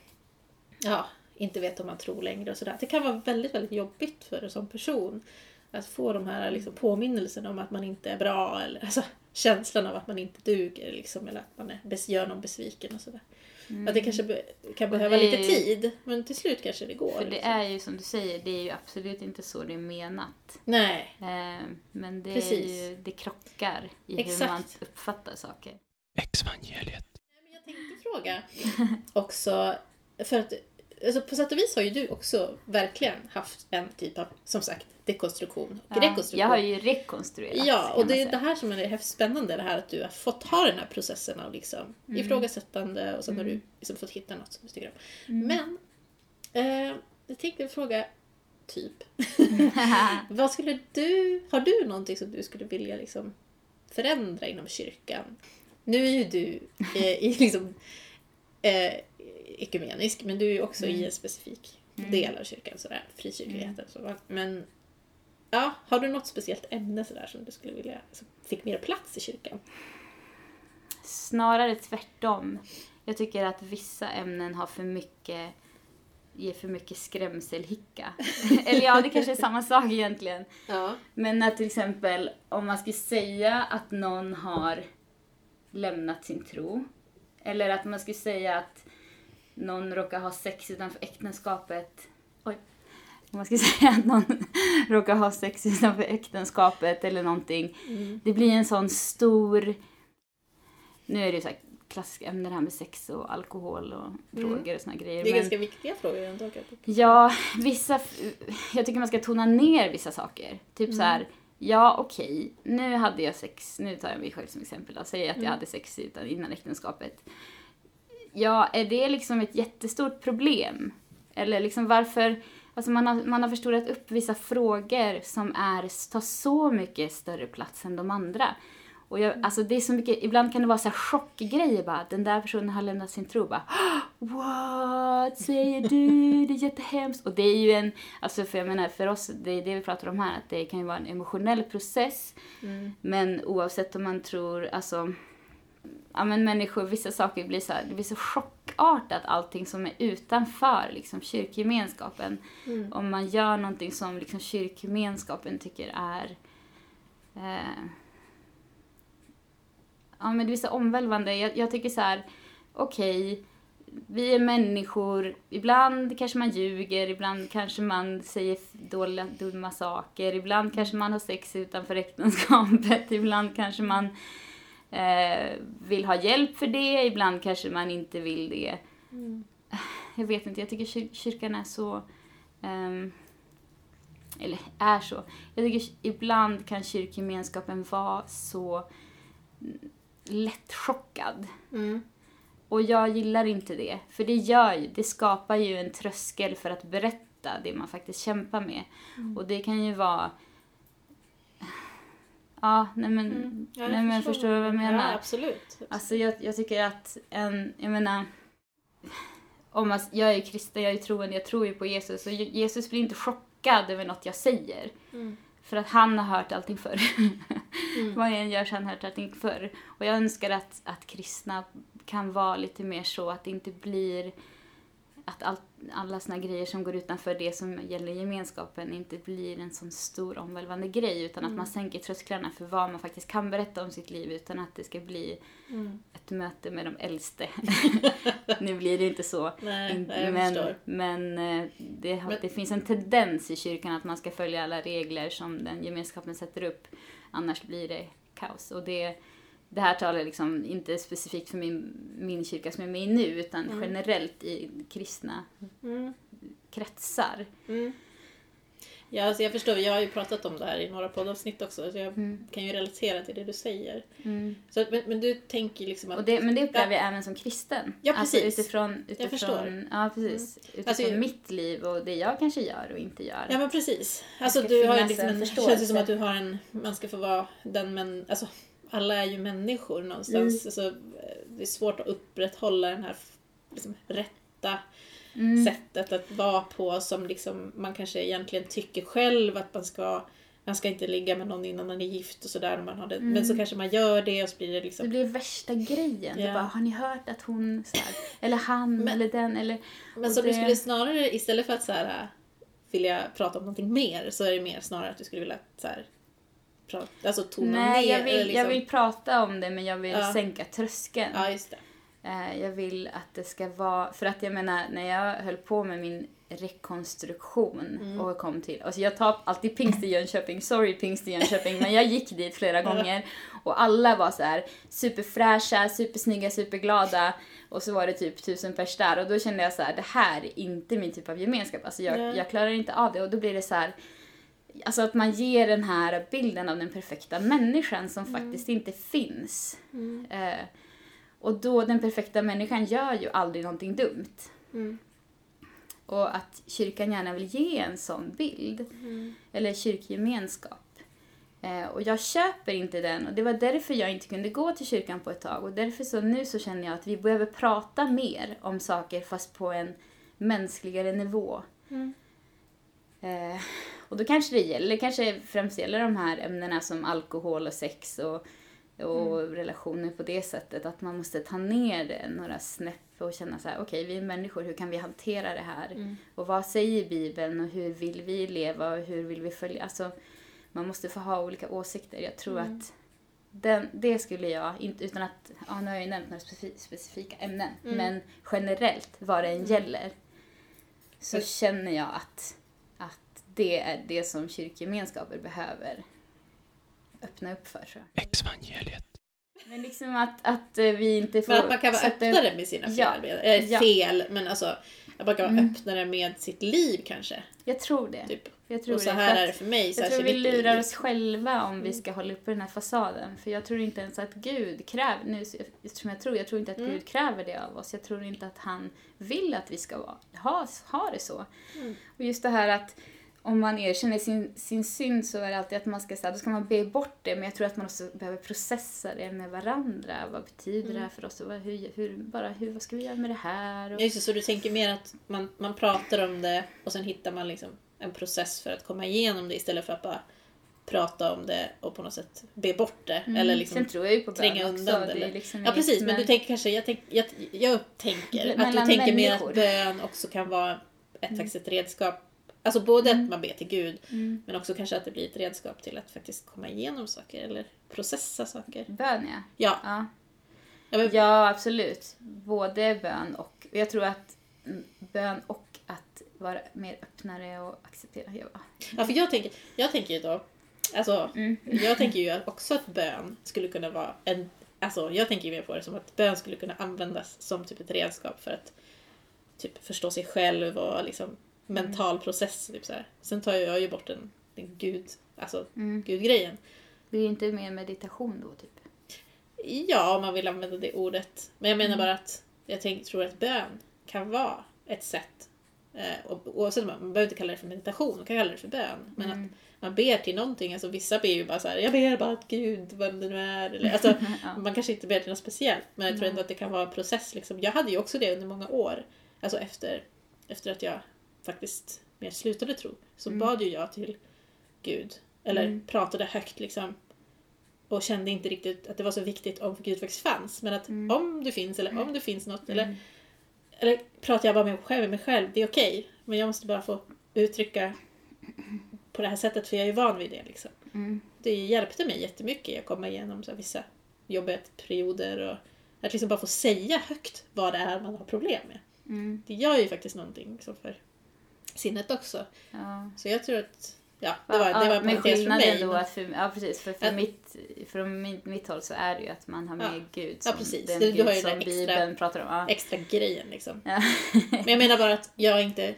ja, inte vet om man tror längre och sådär. Det kan vara väldigt, väldigt jobbigt för en sån person att få de här liksom, påminnelserna om att man inte är bra eller alltså, känslan av att man inte duger liksom, eller att man är, gör någon besviken och sådär. Att det kanske be, kan behöva Mm. är lite ju- tid men till slut kanske det går. För det liksom. är ju som du säger, det är ju absolut inte så det är menat. Nej, Eh, men det, är Precis. ju, det krockar i Exakt. hur man uppfattar saker. Exvangeliet. Jag tänkte fråga också, för att alltså på sätt och vis har ju du också verkligen haft en typ av, som sagt, dekonstruktion och Ja, rekonstruktion. jag har ju rekonstruerat. Ja, och det är det här som är det spännande, det här att du har fått ha den här processen av liksom Mm. ifrågasättande och sen har du liksom fått hitta något som du tycker om. Mm. Men, eh, jag tänkte fråga, typ, vad skulle du, har du någonting som du skulle vilja liksom förändra inom kyrkan? Nu är ju du eh, i liksom eh, ekumenisk, men du är ju också Mm. i en specifik del av kyrkan, sådär, frikyrkligheten. Så, men ja, har du något speciellt ämne sådär som du skulle vilja, som fick mer plats i kyrkan? Snarare tvärtom. Jag tycker att vissa ämnen har för mycket ger för mycket skrämselhicka. Eller ja, det kanske är samma sak egentligen. Ja. Men att till exempel om man skulle säga att någon har lämnat sin tro. Eller att man skulle säga att någon råkar ha sex utanför äktenskapet. Oj. Om man skulle säga att någon råkar ha sex utanför äktenskapet eller någonting. Mm. Det blir en sån stor... Nu är det ju så här klassiska ämnen det här med sex och alkohol och droger och såna grejer. Mm. Det är men- ganska viktiga frågor ändå. jag. Ja, vissa... Jag tycker man ska tona ner vissa saker. Typ så här, ja okej, nu hade jag sex, nu tar jag mig själv som exempel då, säger att jag hade sex utan, innan äktenskapet. Ja, är det liksom ett jättestort problem? Eller liksom varför... Alltså man har, man har förstorat upp vissa frågor som är, tar så mycket större plats än de andra. Och jag, alltså det är så mycket, ibland kan det vara så här chockgrejer bara. Den där personen har lämnat sin tro bara. What säger du? Det är jättehemskt. Och det är ju en, alltså för jag menar för oss, det är det vi pratar om här, att det kan ju vara en emotionell process. Men oavsett om man tror, alltså ja men människor, vissa saker blir så här, det blir så chockartat allting som är utanför liksom kyrkgemenskapen. Om man gör någonting som liksom kyrkgemenskapen tycker är eh, ja men det blir så omvälvande. Jag, jag tycker så här, okej, vi är människor, ibland kanske man ljuger, ibland kanske man säger dåliga, dumma saker, ibland kanske man har sex utanför äktenskapet, ibland kanske man eh, vill ha hjälp för det, ibland kanske man inte vill det. Jag vet inte, jag tycker kyr- kyrkan är så... ehm, eller är så. Jag tycker ibland kan kyrkgemenskapen vara så mm, lättchockad. Mm. Och jag gillar inte det. För det gör ju, det skapar ju en tröskel för att berätta det man faktiskt kämpar med. Och det kan ju vara... Ja, nej men, Mm. Ja, jag nej, men förstår du vad jag menar? Ja, absolut. Alltså jag, jag tycker att en, jag menar, om man, jag är ju kristen, jag är troende, jag tror ju på Jesus och Je- Jesus blir inte chockad över något jag säger. Mm. För att han har hört allting förr. Mm. Vad jag än gör så har han hört allting förr. Och jag önskar att, att kristna kan vara lite mer så att det inte blir att allt, alla såna grejer som går utanför det som gäller gemenskapen inte blir en sån stor omvälvande grej utan att Mm. man sänker trösklarna för vad man faktiskt kan berätta om sitt liv utan att det ska bli Mm. ett möte med de äldste. nu blir det inte så. Nej, nej, men men eh, det, har- Men- det finns en tendens i kyrkan att man ska följa alla regler som den gemenskapen sätter upp. Annars blir det kaos. Och det, det här talar liksom inte specifikt för min, min kyrka som jag är med i nu, utan generellt i kristna Mm. kretsar. Mm. Ja, alltså jag förstår. Jag har ju pratat om det här i några poddavsnitt också, så jag Mm. kan ju relatera till det du säger. Mm. Så, men, men du tänker liksom att... Det, men det upplever jag även som kristen. Ja, Alltså precis. utifrån, utifrån, förstår. Ja, precis. Utifrån Alltså, mitt liv och det jag kanske gör och inte gör. Ja men precis. Alltså du har ju liksom en förståelse. känns det som att du har en, man ska få vara den men, alltså alla är ju människor någonstans. Mm. Alltså, eh, det är svårt att upprätthålla den här liksom, rätta Mm. sättet att vara på som liksom man kanske egentligen tycker själv att man ska man ska inte ligga med någon innan man är gift och sådär. Man har det. Men så kanske man gör det och så blir det Det liksom... blir värsta grejen. Du bara, har ni hört att hon så här, eller han Men- eller den eller... Men så det- du skulle snarare istället för att så här, äh, vilja prata om någonting mer så är det mer snarare att du skulle vilja så här, prata, alltså tona Nej, ner. jag vill, liksom, jag vill prata om det men jag vill Ja. sänka tröskeln. Ja, just det. Eh, Jag vill att det ska vara, för att jag menar när jag höll på med min rekonstruktion Mm. och kom till, alltså jag tar alltid pingst i Jönköping, sorry pingst i Jönköping, men jag gick dit flera gånger och alla var så här superfräscha, supersnygga, superglada och så var det typ tusen pers där och då kände jag så här, det här är inte min typ av gemenskap, alltså jag, jag klarar inte av det och då blir det så här Alltså att man ger den här bilden av den perfekta människan som faktiskt inte finns. Eh, och då, den perfekta människan gör ju aldrig någonting dumt. Mm. Och att kyrkan gärna vill ge en sån bild. Eller kyrkgemenskap. Eh, och jag köper inte den och det var därför jag inte kunde gå till kyrkan på ett tag. Och därför så nu så känner jag att vi behöver prata mer om saker fast på en mänskligare nivå. Eh, och då kanske det gäller, kanske främst gäller de här ämnena som alkohol och sex och, och relationer på det sättet. Att man måste ta ner det några snäpp och känna så här, okej vi är människor, hur kan vi hantera det här? Och vad säger Bibeln och hur vill vi leva och hur vill vi följa? Alltså, man måste få ha olika åsikter. Jag tror att den, det skulle jag, inte, utan att, ja nu har jag ju nämnt några specifi- specifika ämnen, men generellt vad det än gäller så känner jag att det är det som kyrkgemenskaper behöver öppna upp för tror jag. Exvangeliet. Men liksom att, att eh, vi inte får Men att man kan vara sätta öppnare med sina Ja. fel. med- Eller Ja. fel, men alltså att man kan vara Mm. öppnare med sitt liv kanske. Jag tror det. Typ. Jag tror Och så det. här är det för mig. Så Jag tror vi lurar oss själva om vi ska hålla uppe den här fasaden. För jag tror inte ens att Gud kräver, nu eftersom jag tror, jag tror inte att Mm. Gud kräver det av oss. Jag tror inte att han vill att vi ska vara, ha, ha det så. Mm. Och just det här att om man erkänner sin, sin synd så är det alltid att man ska, så här, då ska man be bort det. Men jag tror att man också behöver processa det med varandra. Vad betyder det här för oss? Och vad, hur, hur, bara, hur, vad ska vi göra med det här? Och, just det, så du tänker mer att man, man pratar om det och sen hittar man liksom en process för att komma igenom det istället för att bara prata om det och på något sätt be bort det. Mm, Eller liksom Sen tror jag ju på tränga bön också. undan det. Eller? liksom Ja precis, men, du tänker kanske, jag, tänk, jag, jag tänker att du tänker mer människor. att bön också kan vara ett, faktiskt ett redskap. Alltså både att man ber till Gud Mm. men också kanske att det blir ett redskap till att faktiskt komma igenom saker eller processa saker. Bön ja. Ja, ja. ja, men, Ja, absolut. Både bön och... Jag tror att mm, bön och att vara mer öppnare och acceptera. Ja. ja för jag tänker, jag tänker ju då, alltså Mm. jag tänker ju också att bön skulle kunna vara en, alltså jag tänker ju mer på det som att bön skulle kunna användas som typ ett redskap för att typ förstå sig själv och liksom mental process. Typ så här. Sen tar jag ju bort den, den gud, alltså Mm. gudgrejen. Det är inte mer meditation då, typ. Ja, om man vill använda det ordet. Men jag menar bara att jag tänk, tror att bön kan vara ett sätt. Eh, och, oavsett man, man behöver inte kalla det för meditation, man kan kalla det för bön. Men att man ber till någonting, alltså vissa ber ju bara så här, jag ber bara att Gud, vem det nu är. Eller, alltså, Ja. Man kanske inte ber till något speciellt, men jag tror ändå att det kan vara en process. Liksom. Jag hade ju också det under många år. Alltså efter, efter att jag faktiskt mer slutade tro, så bad ju jag till Gud. Eller pratade högt liksom. Och kände inte riktigt att det var så viktigt om Gud faktiskt fanns. Men att om du finns eller om det finns något. Eller, eller pratar jag bara med mig själv, mig själv, det är okej. Men jag måste bara få uttrycka på det här sättet för jag är van vid det. Liksom. Mm. Det hjälpte mig jättemycket att komma igenom så här, vissa jobbiga perioder. Och att liksom bara få säga högt vad det är man har problem med. Mm. Det gör ju faktiskt någonting liksom, för sinnet också. Ja. Så jag tror att Ja, det var, det var ja, en men parentes för skillnaden mig. då att för, ja precis, för, för Att- mitt, från mitt, mitt håll så är det ju att man har med Ja. Gud Ja, som precis. den Du- Gud har ju som den extra- Bibeln pratar om. Ja. extra grejen liksom. Ja. Men jag menar bara att jag inte...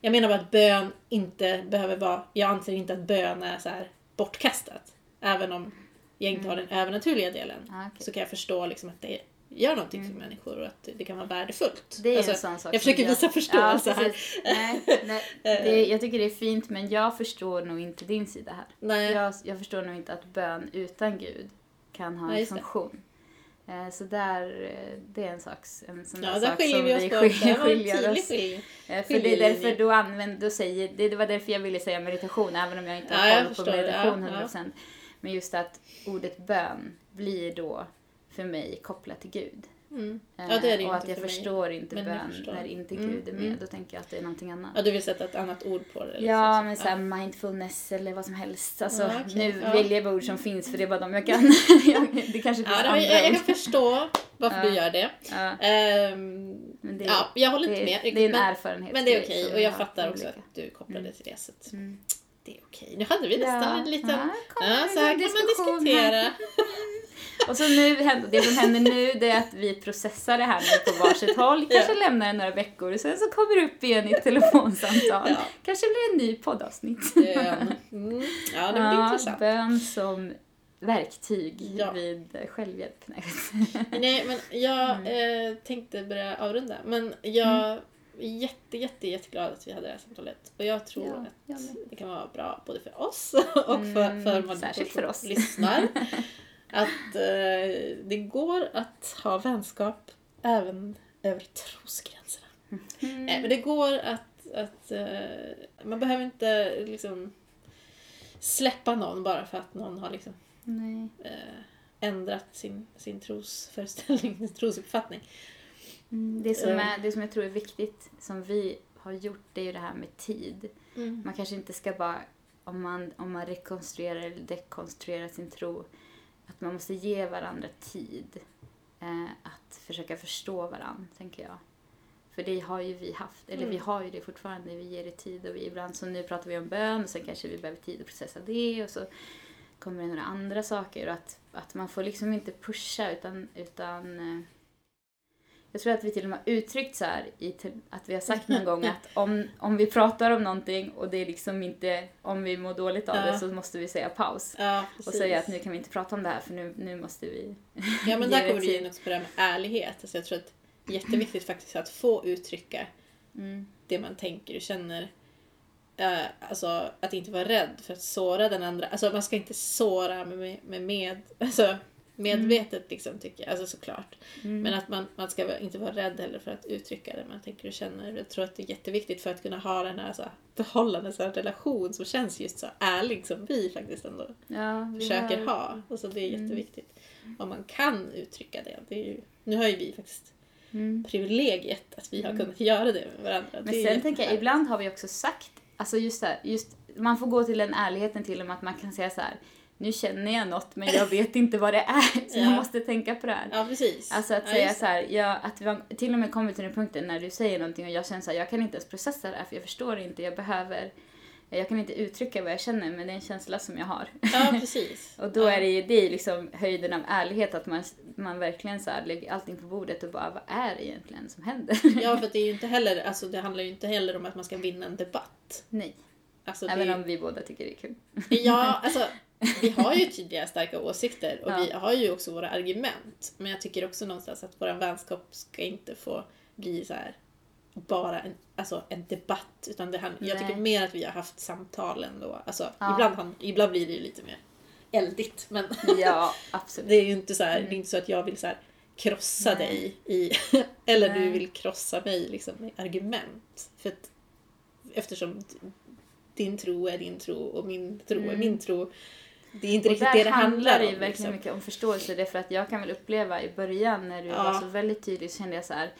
Jag menar bara att bön inte behöver vara... Jag anser inte att bön är så här bortkastat. Även om jag inte har den övernaturliga delen. Ja, Mm. okej. Så kan jag förstå liksom att det gör någonting för människor och att det kan vara värdefullt. Det är Alltså, en sån sak jag försöker visa förståelse ja, här. Nej, nej, det, jag tycker det är fint men jag förstår nog inte din sida här. Nej. Jag, jag förstår nog inte att bön utan Gud kan ha Ja, en det. funktion. Eh, Så där, eh, det är en, sak, en sån Ja, där sak skiljer som vi oss skiljer tydlig oss. skilj. Eh, För det är därför du använder, säger, det det var därför jag ville säga meditation, även om jag inte har Ja, jag koll på det. meditation Ja, ja. 100%. Men just att ordet bön blir då för mig kopplat till Gud. Mm. Eh, Ja, det är det och inte att jag för mig. förstår inte Men jag bön förstår. när inte Mm, Gud är med. mm. Då tänker jag att det är någonting annat. Ja, du vill sätta ett annat ord på det? eller Ja, så. men såhär mindfulness eller vad som helst. Alltså, Ja, okej. nu Ja. väljer jag bara ord som finns för det är bara de jag kan. Det kanske finns Ja, det, andra jag, jag kan förstå varför Ja. du gör det. Ja, Ehm, men det, ja, jag håller det, inte med. det är en men, erfarenhet. men det är okej och jag fattar också olika. att du kopplade till det. Så Mm. Det är okej. Nu hade vi nästan Ja. en liten... Ja, Ja, så här kan man diskutera. Och så nu, det som händer nu det är att vi processar det här nu på varsitt håll. Kanske Ja. lämnar det några veckor och sen så kommer det upp igen i ett telefonsamtal. Ja. Kanske blir det en ny poddavsnitt. Mm. Ja, det blir Ja, intressant. bön som verktyg Ja. vid självhjälp. Nej. Men jag Mm. eh, tänkte börja avrunda. Men jag är jätte, jätte, jätteglad att vi hade det här samtalet. Och jag tror Ja, jag att det kan vara bra både för oss och för, Mm, för människor särskilt som för oss. lyssnar. Att eh, det går att ha vänskap även över trosgränserna. Mm. Nej, men det går att... att eh, man behöver inte liksom släppa någon bara för att någon har liksom eh, ändrat sin, sin trosföreställning, sin trosuppfattning. Mm, Det som, Eh. är, det som jag tror är viktigt, som vi har gjort, det är ju det här med tid. Man kanske inte ska bara, om man, om man rekonstruerar eller dekonstruerar sin tro, att man måste ge varandra tid eh, att försöka förstå varandra, tänker jag. För det har ju vi haft, eller vi Mm. har ju det fortfarande, vi ger det tid och vi ibland, så nu pratar vi om bön och sen kanske vi behöver tid att processa det och så kommer det några andra saker och att, att man får liksom inte pusha utan, utan eh, jag tror att vi till och med har uttryckt så här, i, att vi har sagt någon gång att om, om vi pratar om någonting och det är liksom inte, om vi mår dåligt av Ja. det så måste vi säga paus. Ja, Och säga att nu kan vi inte prata om det här för nu, nu måste vi... Ja, men där kommer tid. in också på det här med ärlighet. Alltså jag tror att det är jätteviktigt faktiskt att få uttrycka Mm. det man tänker och känner. Eh, alltså att inte vara rädd för att såra den andra. Alltså man ska inte såra med, med, med alltså, medvetet liksom tycker jag. Alltså såklart. Mm. Men att man, man ska inte vara rädd heller för att uttrycka det man tänker och känner. Jag tror att det är jätteviktigt för att kunna ha den här så här, förhållande, så här, relation som känns just så ärlig som vi faktiskt ändå Ja, vi försöker har- ha. Alltså det är Mm. jätteviktigt. Om man kan uttrycka det. det är ju, nu har ju vi faktiskt Mm. privilegiet att vi har kunnat göra det med varandra. Men sen tänker jag, ibland har vi också sagt, alltså just här, just, man får gå till den ärligheten till och med att man kan säga så här. Nu känner jag något men jag vet inte vad det är så jag Ja. måste tänka på det här. Ja, precis. Alltså att ja, säga just så här, ja, att vi till och med kommit till den punkten när du säger någonting och jag känner så här, jag kan inte ens processa det här för jag förstår inte, jag behöver, jag kan inte uttrycka vad jag känner men det är en känsla som jag har. Ja, precis. Och då ja. är det ju det är liksom höjden av ärlighet, att man, man verkligen så här lägger allting på bordet och bara, vad är det egentligen som händer? Ja, för det är ju inte heller, alltså det handlar ju inte heller om att man ska vinna en debatt. Nej, Alltså, det även är- om vi båda tycker det är kul. Ja, alltså vi har ju tydliga starka åsikter och Ja. vi har ju också våra argument. Men jag tycker också någonstans att vår vänskap ska inte få bli så här bara en, alltså en debatt. Utan det hand, jag tycker mer att vi har haft samtal ändå. Alltså, Ja. ibland, ibland blir det ju lite mer eldigt. Men Ja, absolut. det är ju inte så här, Mm. det är inte så att jag vill så här krossa Nej. dig i, eller du Nej. vill krossa mig liksom, med argument. För att, eftersom din tro är din tro och min tro är Mm. min tro. Det är inte riktigt där det det handlar det om. ju verkligen Liksom. mycket om förståelse. Därför att jag kan väl uppleva i början när du Ja. var så väldigt tydlig så kände jag så här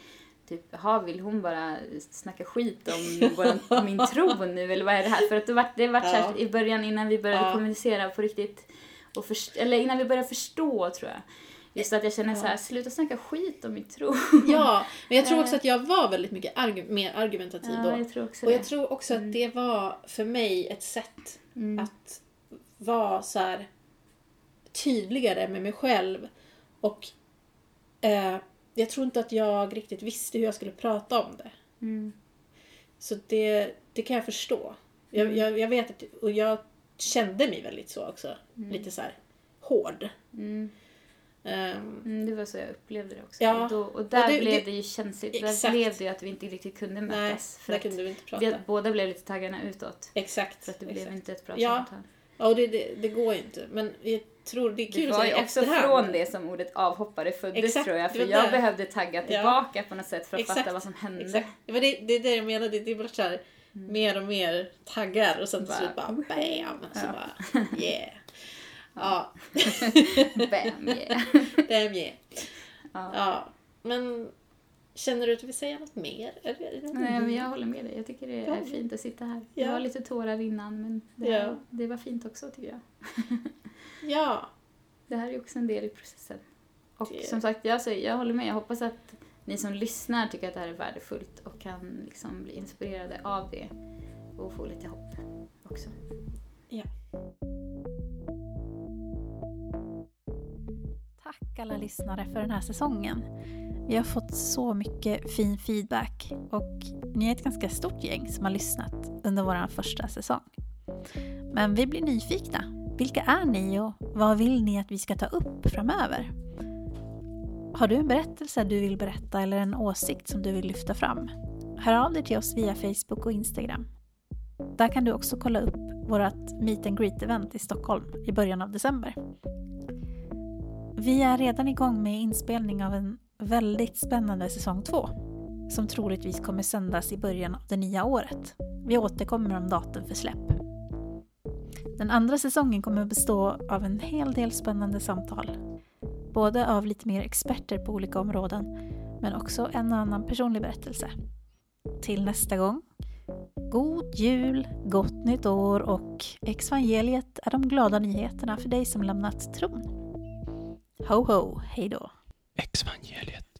Typ, jaha, vill hon bara snacka skit om våran, min tro nu eller vad är det här? För att det var, det var så här, Ja. i början innan vi började Ja. kommunicera på riktigt, och först, eller innan vi började förstå tror jag. Just att jag känner Ja. så här, sluta snacka skit om min tro. Ja, men jag tror också att jag var väldigt mycket argu- mer argumentativ Ja, då. jag tror också Och det. jag tror också att det var för mig ett sätt Mm. att vara så här tydligare med mig själv. Och eh, jag tror inte att jag riktigt visste hur jag skulle prata om det. Mm. Så det, det kan jag förstå. Jag, jag, jag vet att, och jag kände mig väldigt så också. Lite så här hård. Mm. Mm, det var så jag upplevde det också. Ja. Och, då, och där Och det- blev det- ju känsligt. Exakt. Där blev det ju att vi inte riktigt kunde nej, mötas. för där att kunde vi vi båda blev lite taggarna utåt. Exakt. För att det blev exakt. inte ett bra Ja, samtal. Ja, det, det, det går ju inte. Men jag tror det är kul Det var ju också från det som ordet avhoppare föddes Exakt, tror jag. För jag det. behövde tagga Ja. tillbaka på något sätt för att Exakt, fatta vad som hände. Exakt. Det, var det, det är det jag menar. Det, blir så här, mer och mer taggar och sen till slut bara bam. Så Ja. bara yeah. Ja, Bam, yeah. damn yeah. Ja. Ja, men känner du att du vill säga något mer? Nej, men jag håller med dig. Jag tycker det är Ja. fint att sitta här. Ja. Jag har lite tårar innan men det, Ja. här, det var fint också tycker jag. Ja, Det här är också en del i processen. Och Det- som sagt, jag, säger, jag håller med. Jag hoppas att ni som lyssnar tycker att det här är värdefullt och kan liksom bli inspirerade av det och få lite hopp också. Tack alla lyssnare för den här säsongen. Vi har fått så mycket fin feedback och ni är ett ganska stort gäng som har lyssnat under vår första säsong. Men vi blir nyfikna. Vilka är ni och vad vill ni att vi ska ta upp framöver? Har du en berättelse du vill berätta eller en åsikt som du vill lyfta fram? Hör av dig till oss via Facebook och Instagram. Där kan du också kolla upp vårt Meet and Greet-event i Stockholm i början av december. Vi är redan igång med inspelning av en väldigt spännande säsong 2 som troligtvis kommer sändas i början av det nya året. Vi återkommer om datum för släpp. Den andra säsongen kommer att bestå av en hel del spännande samtal. Både av lite mer experter på olika områden men också en och annan personlig berättelse. Till nästa gång. God jul, gott nytt år och evangeliet är de glada nyheterna för dig som lämnat tron. Ho ho, hej då. Exvangeliet.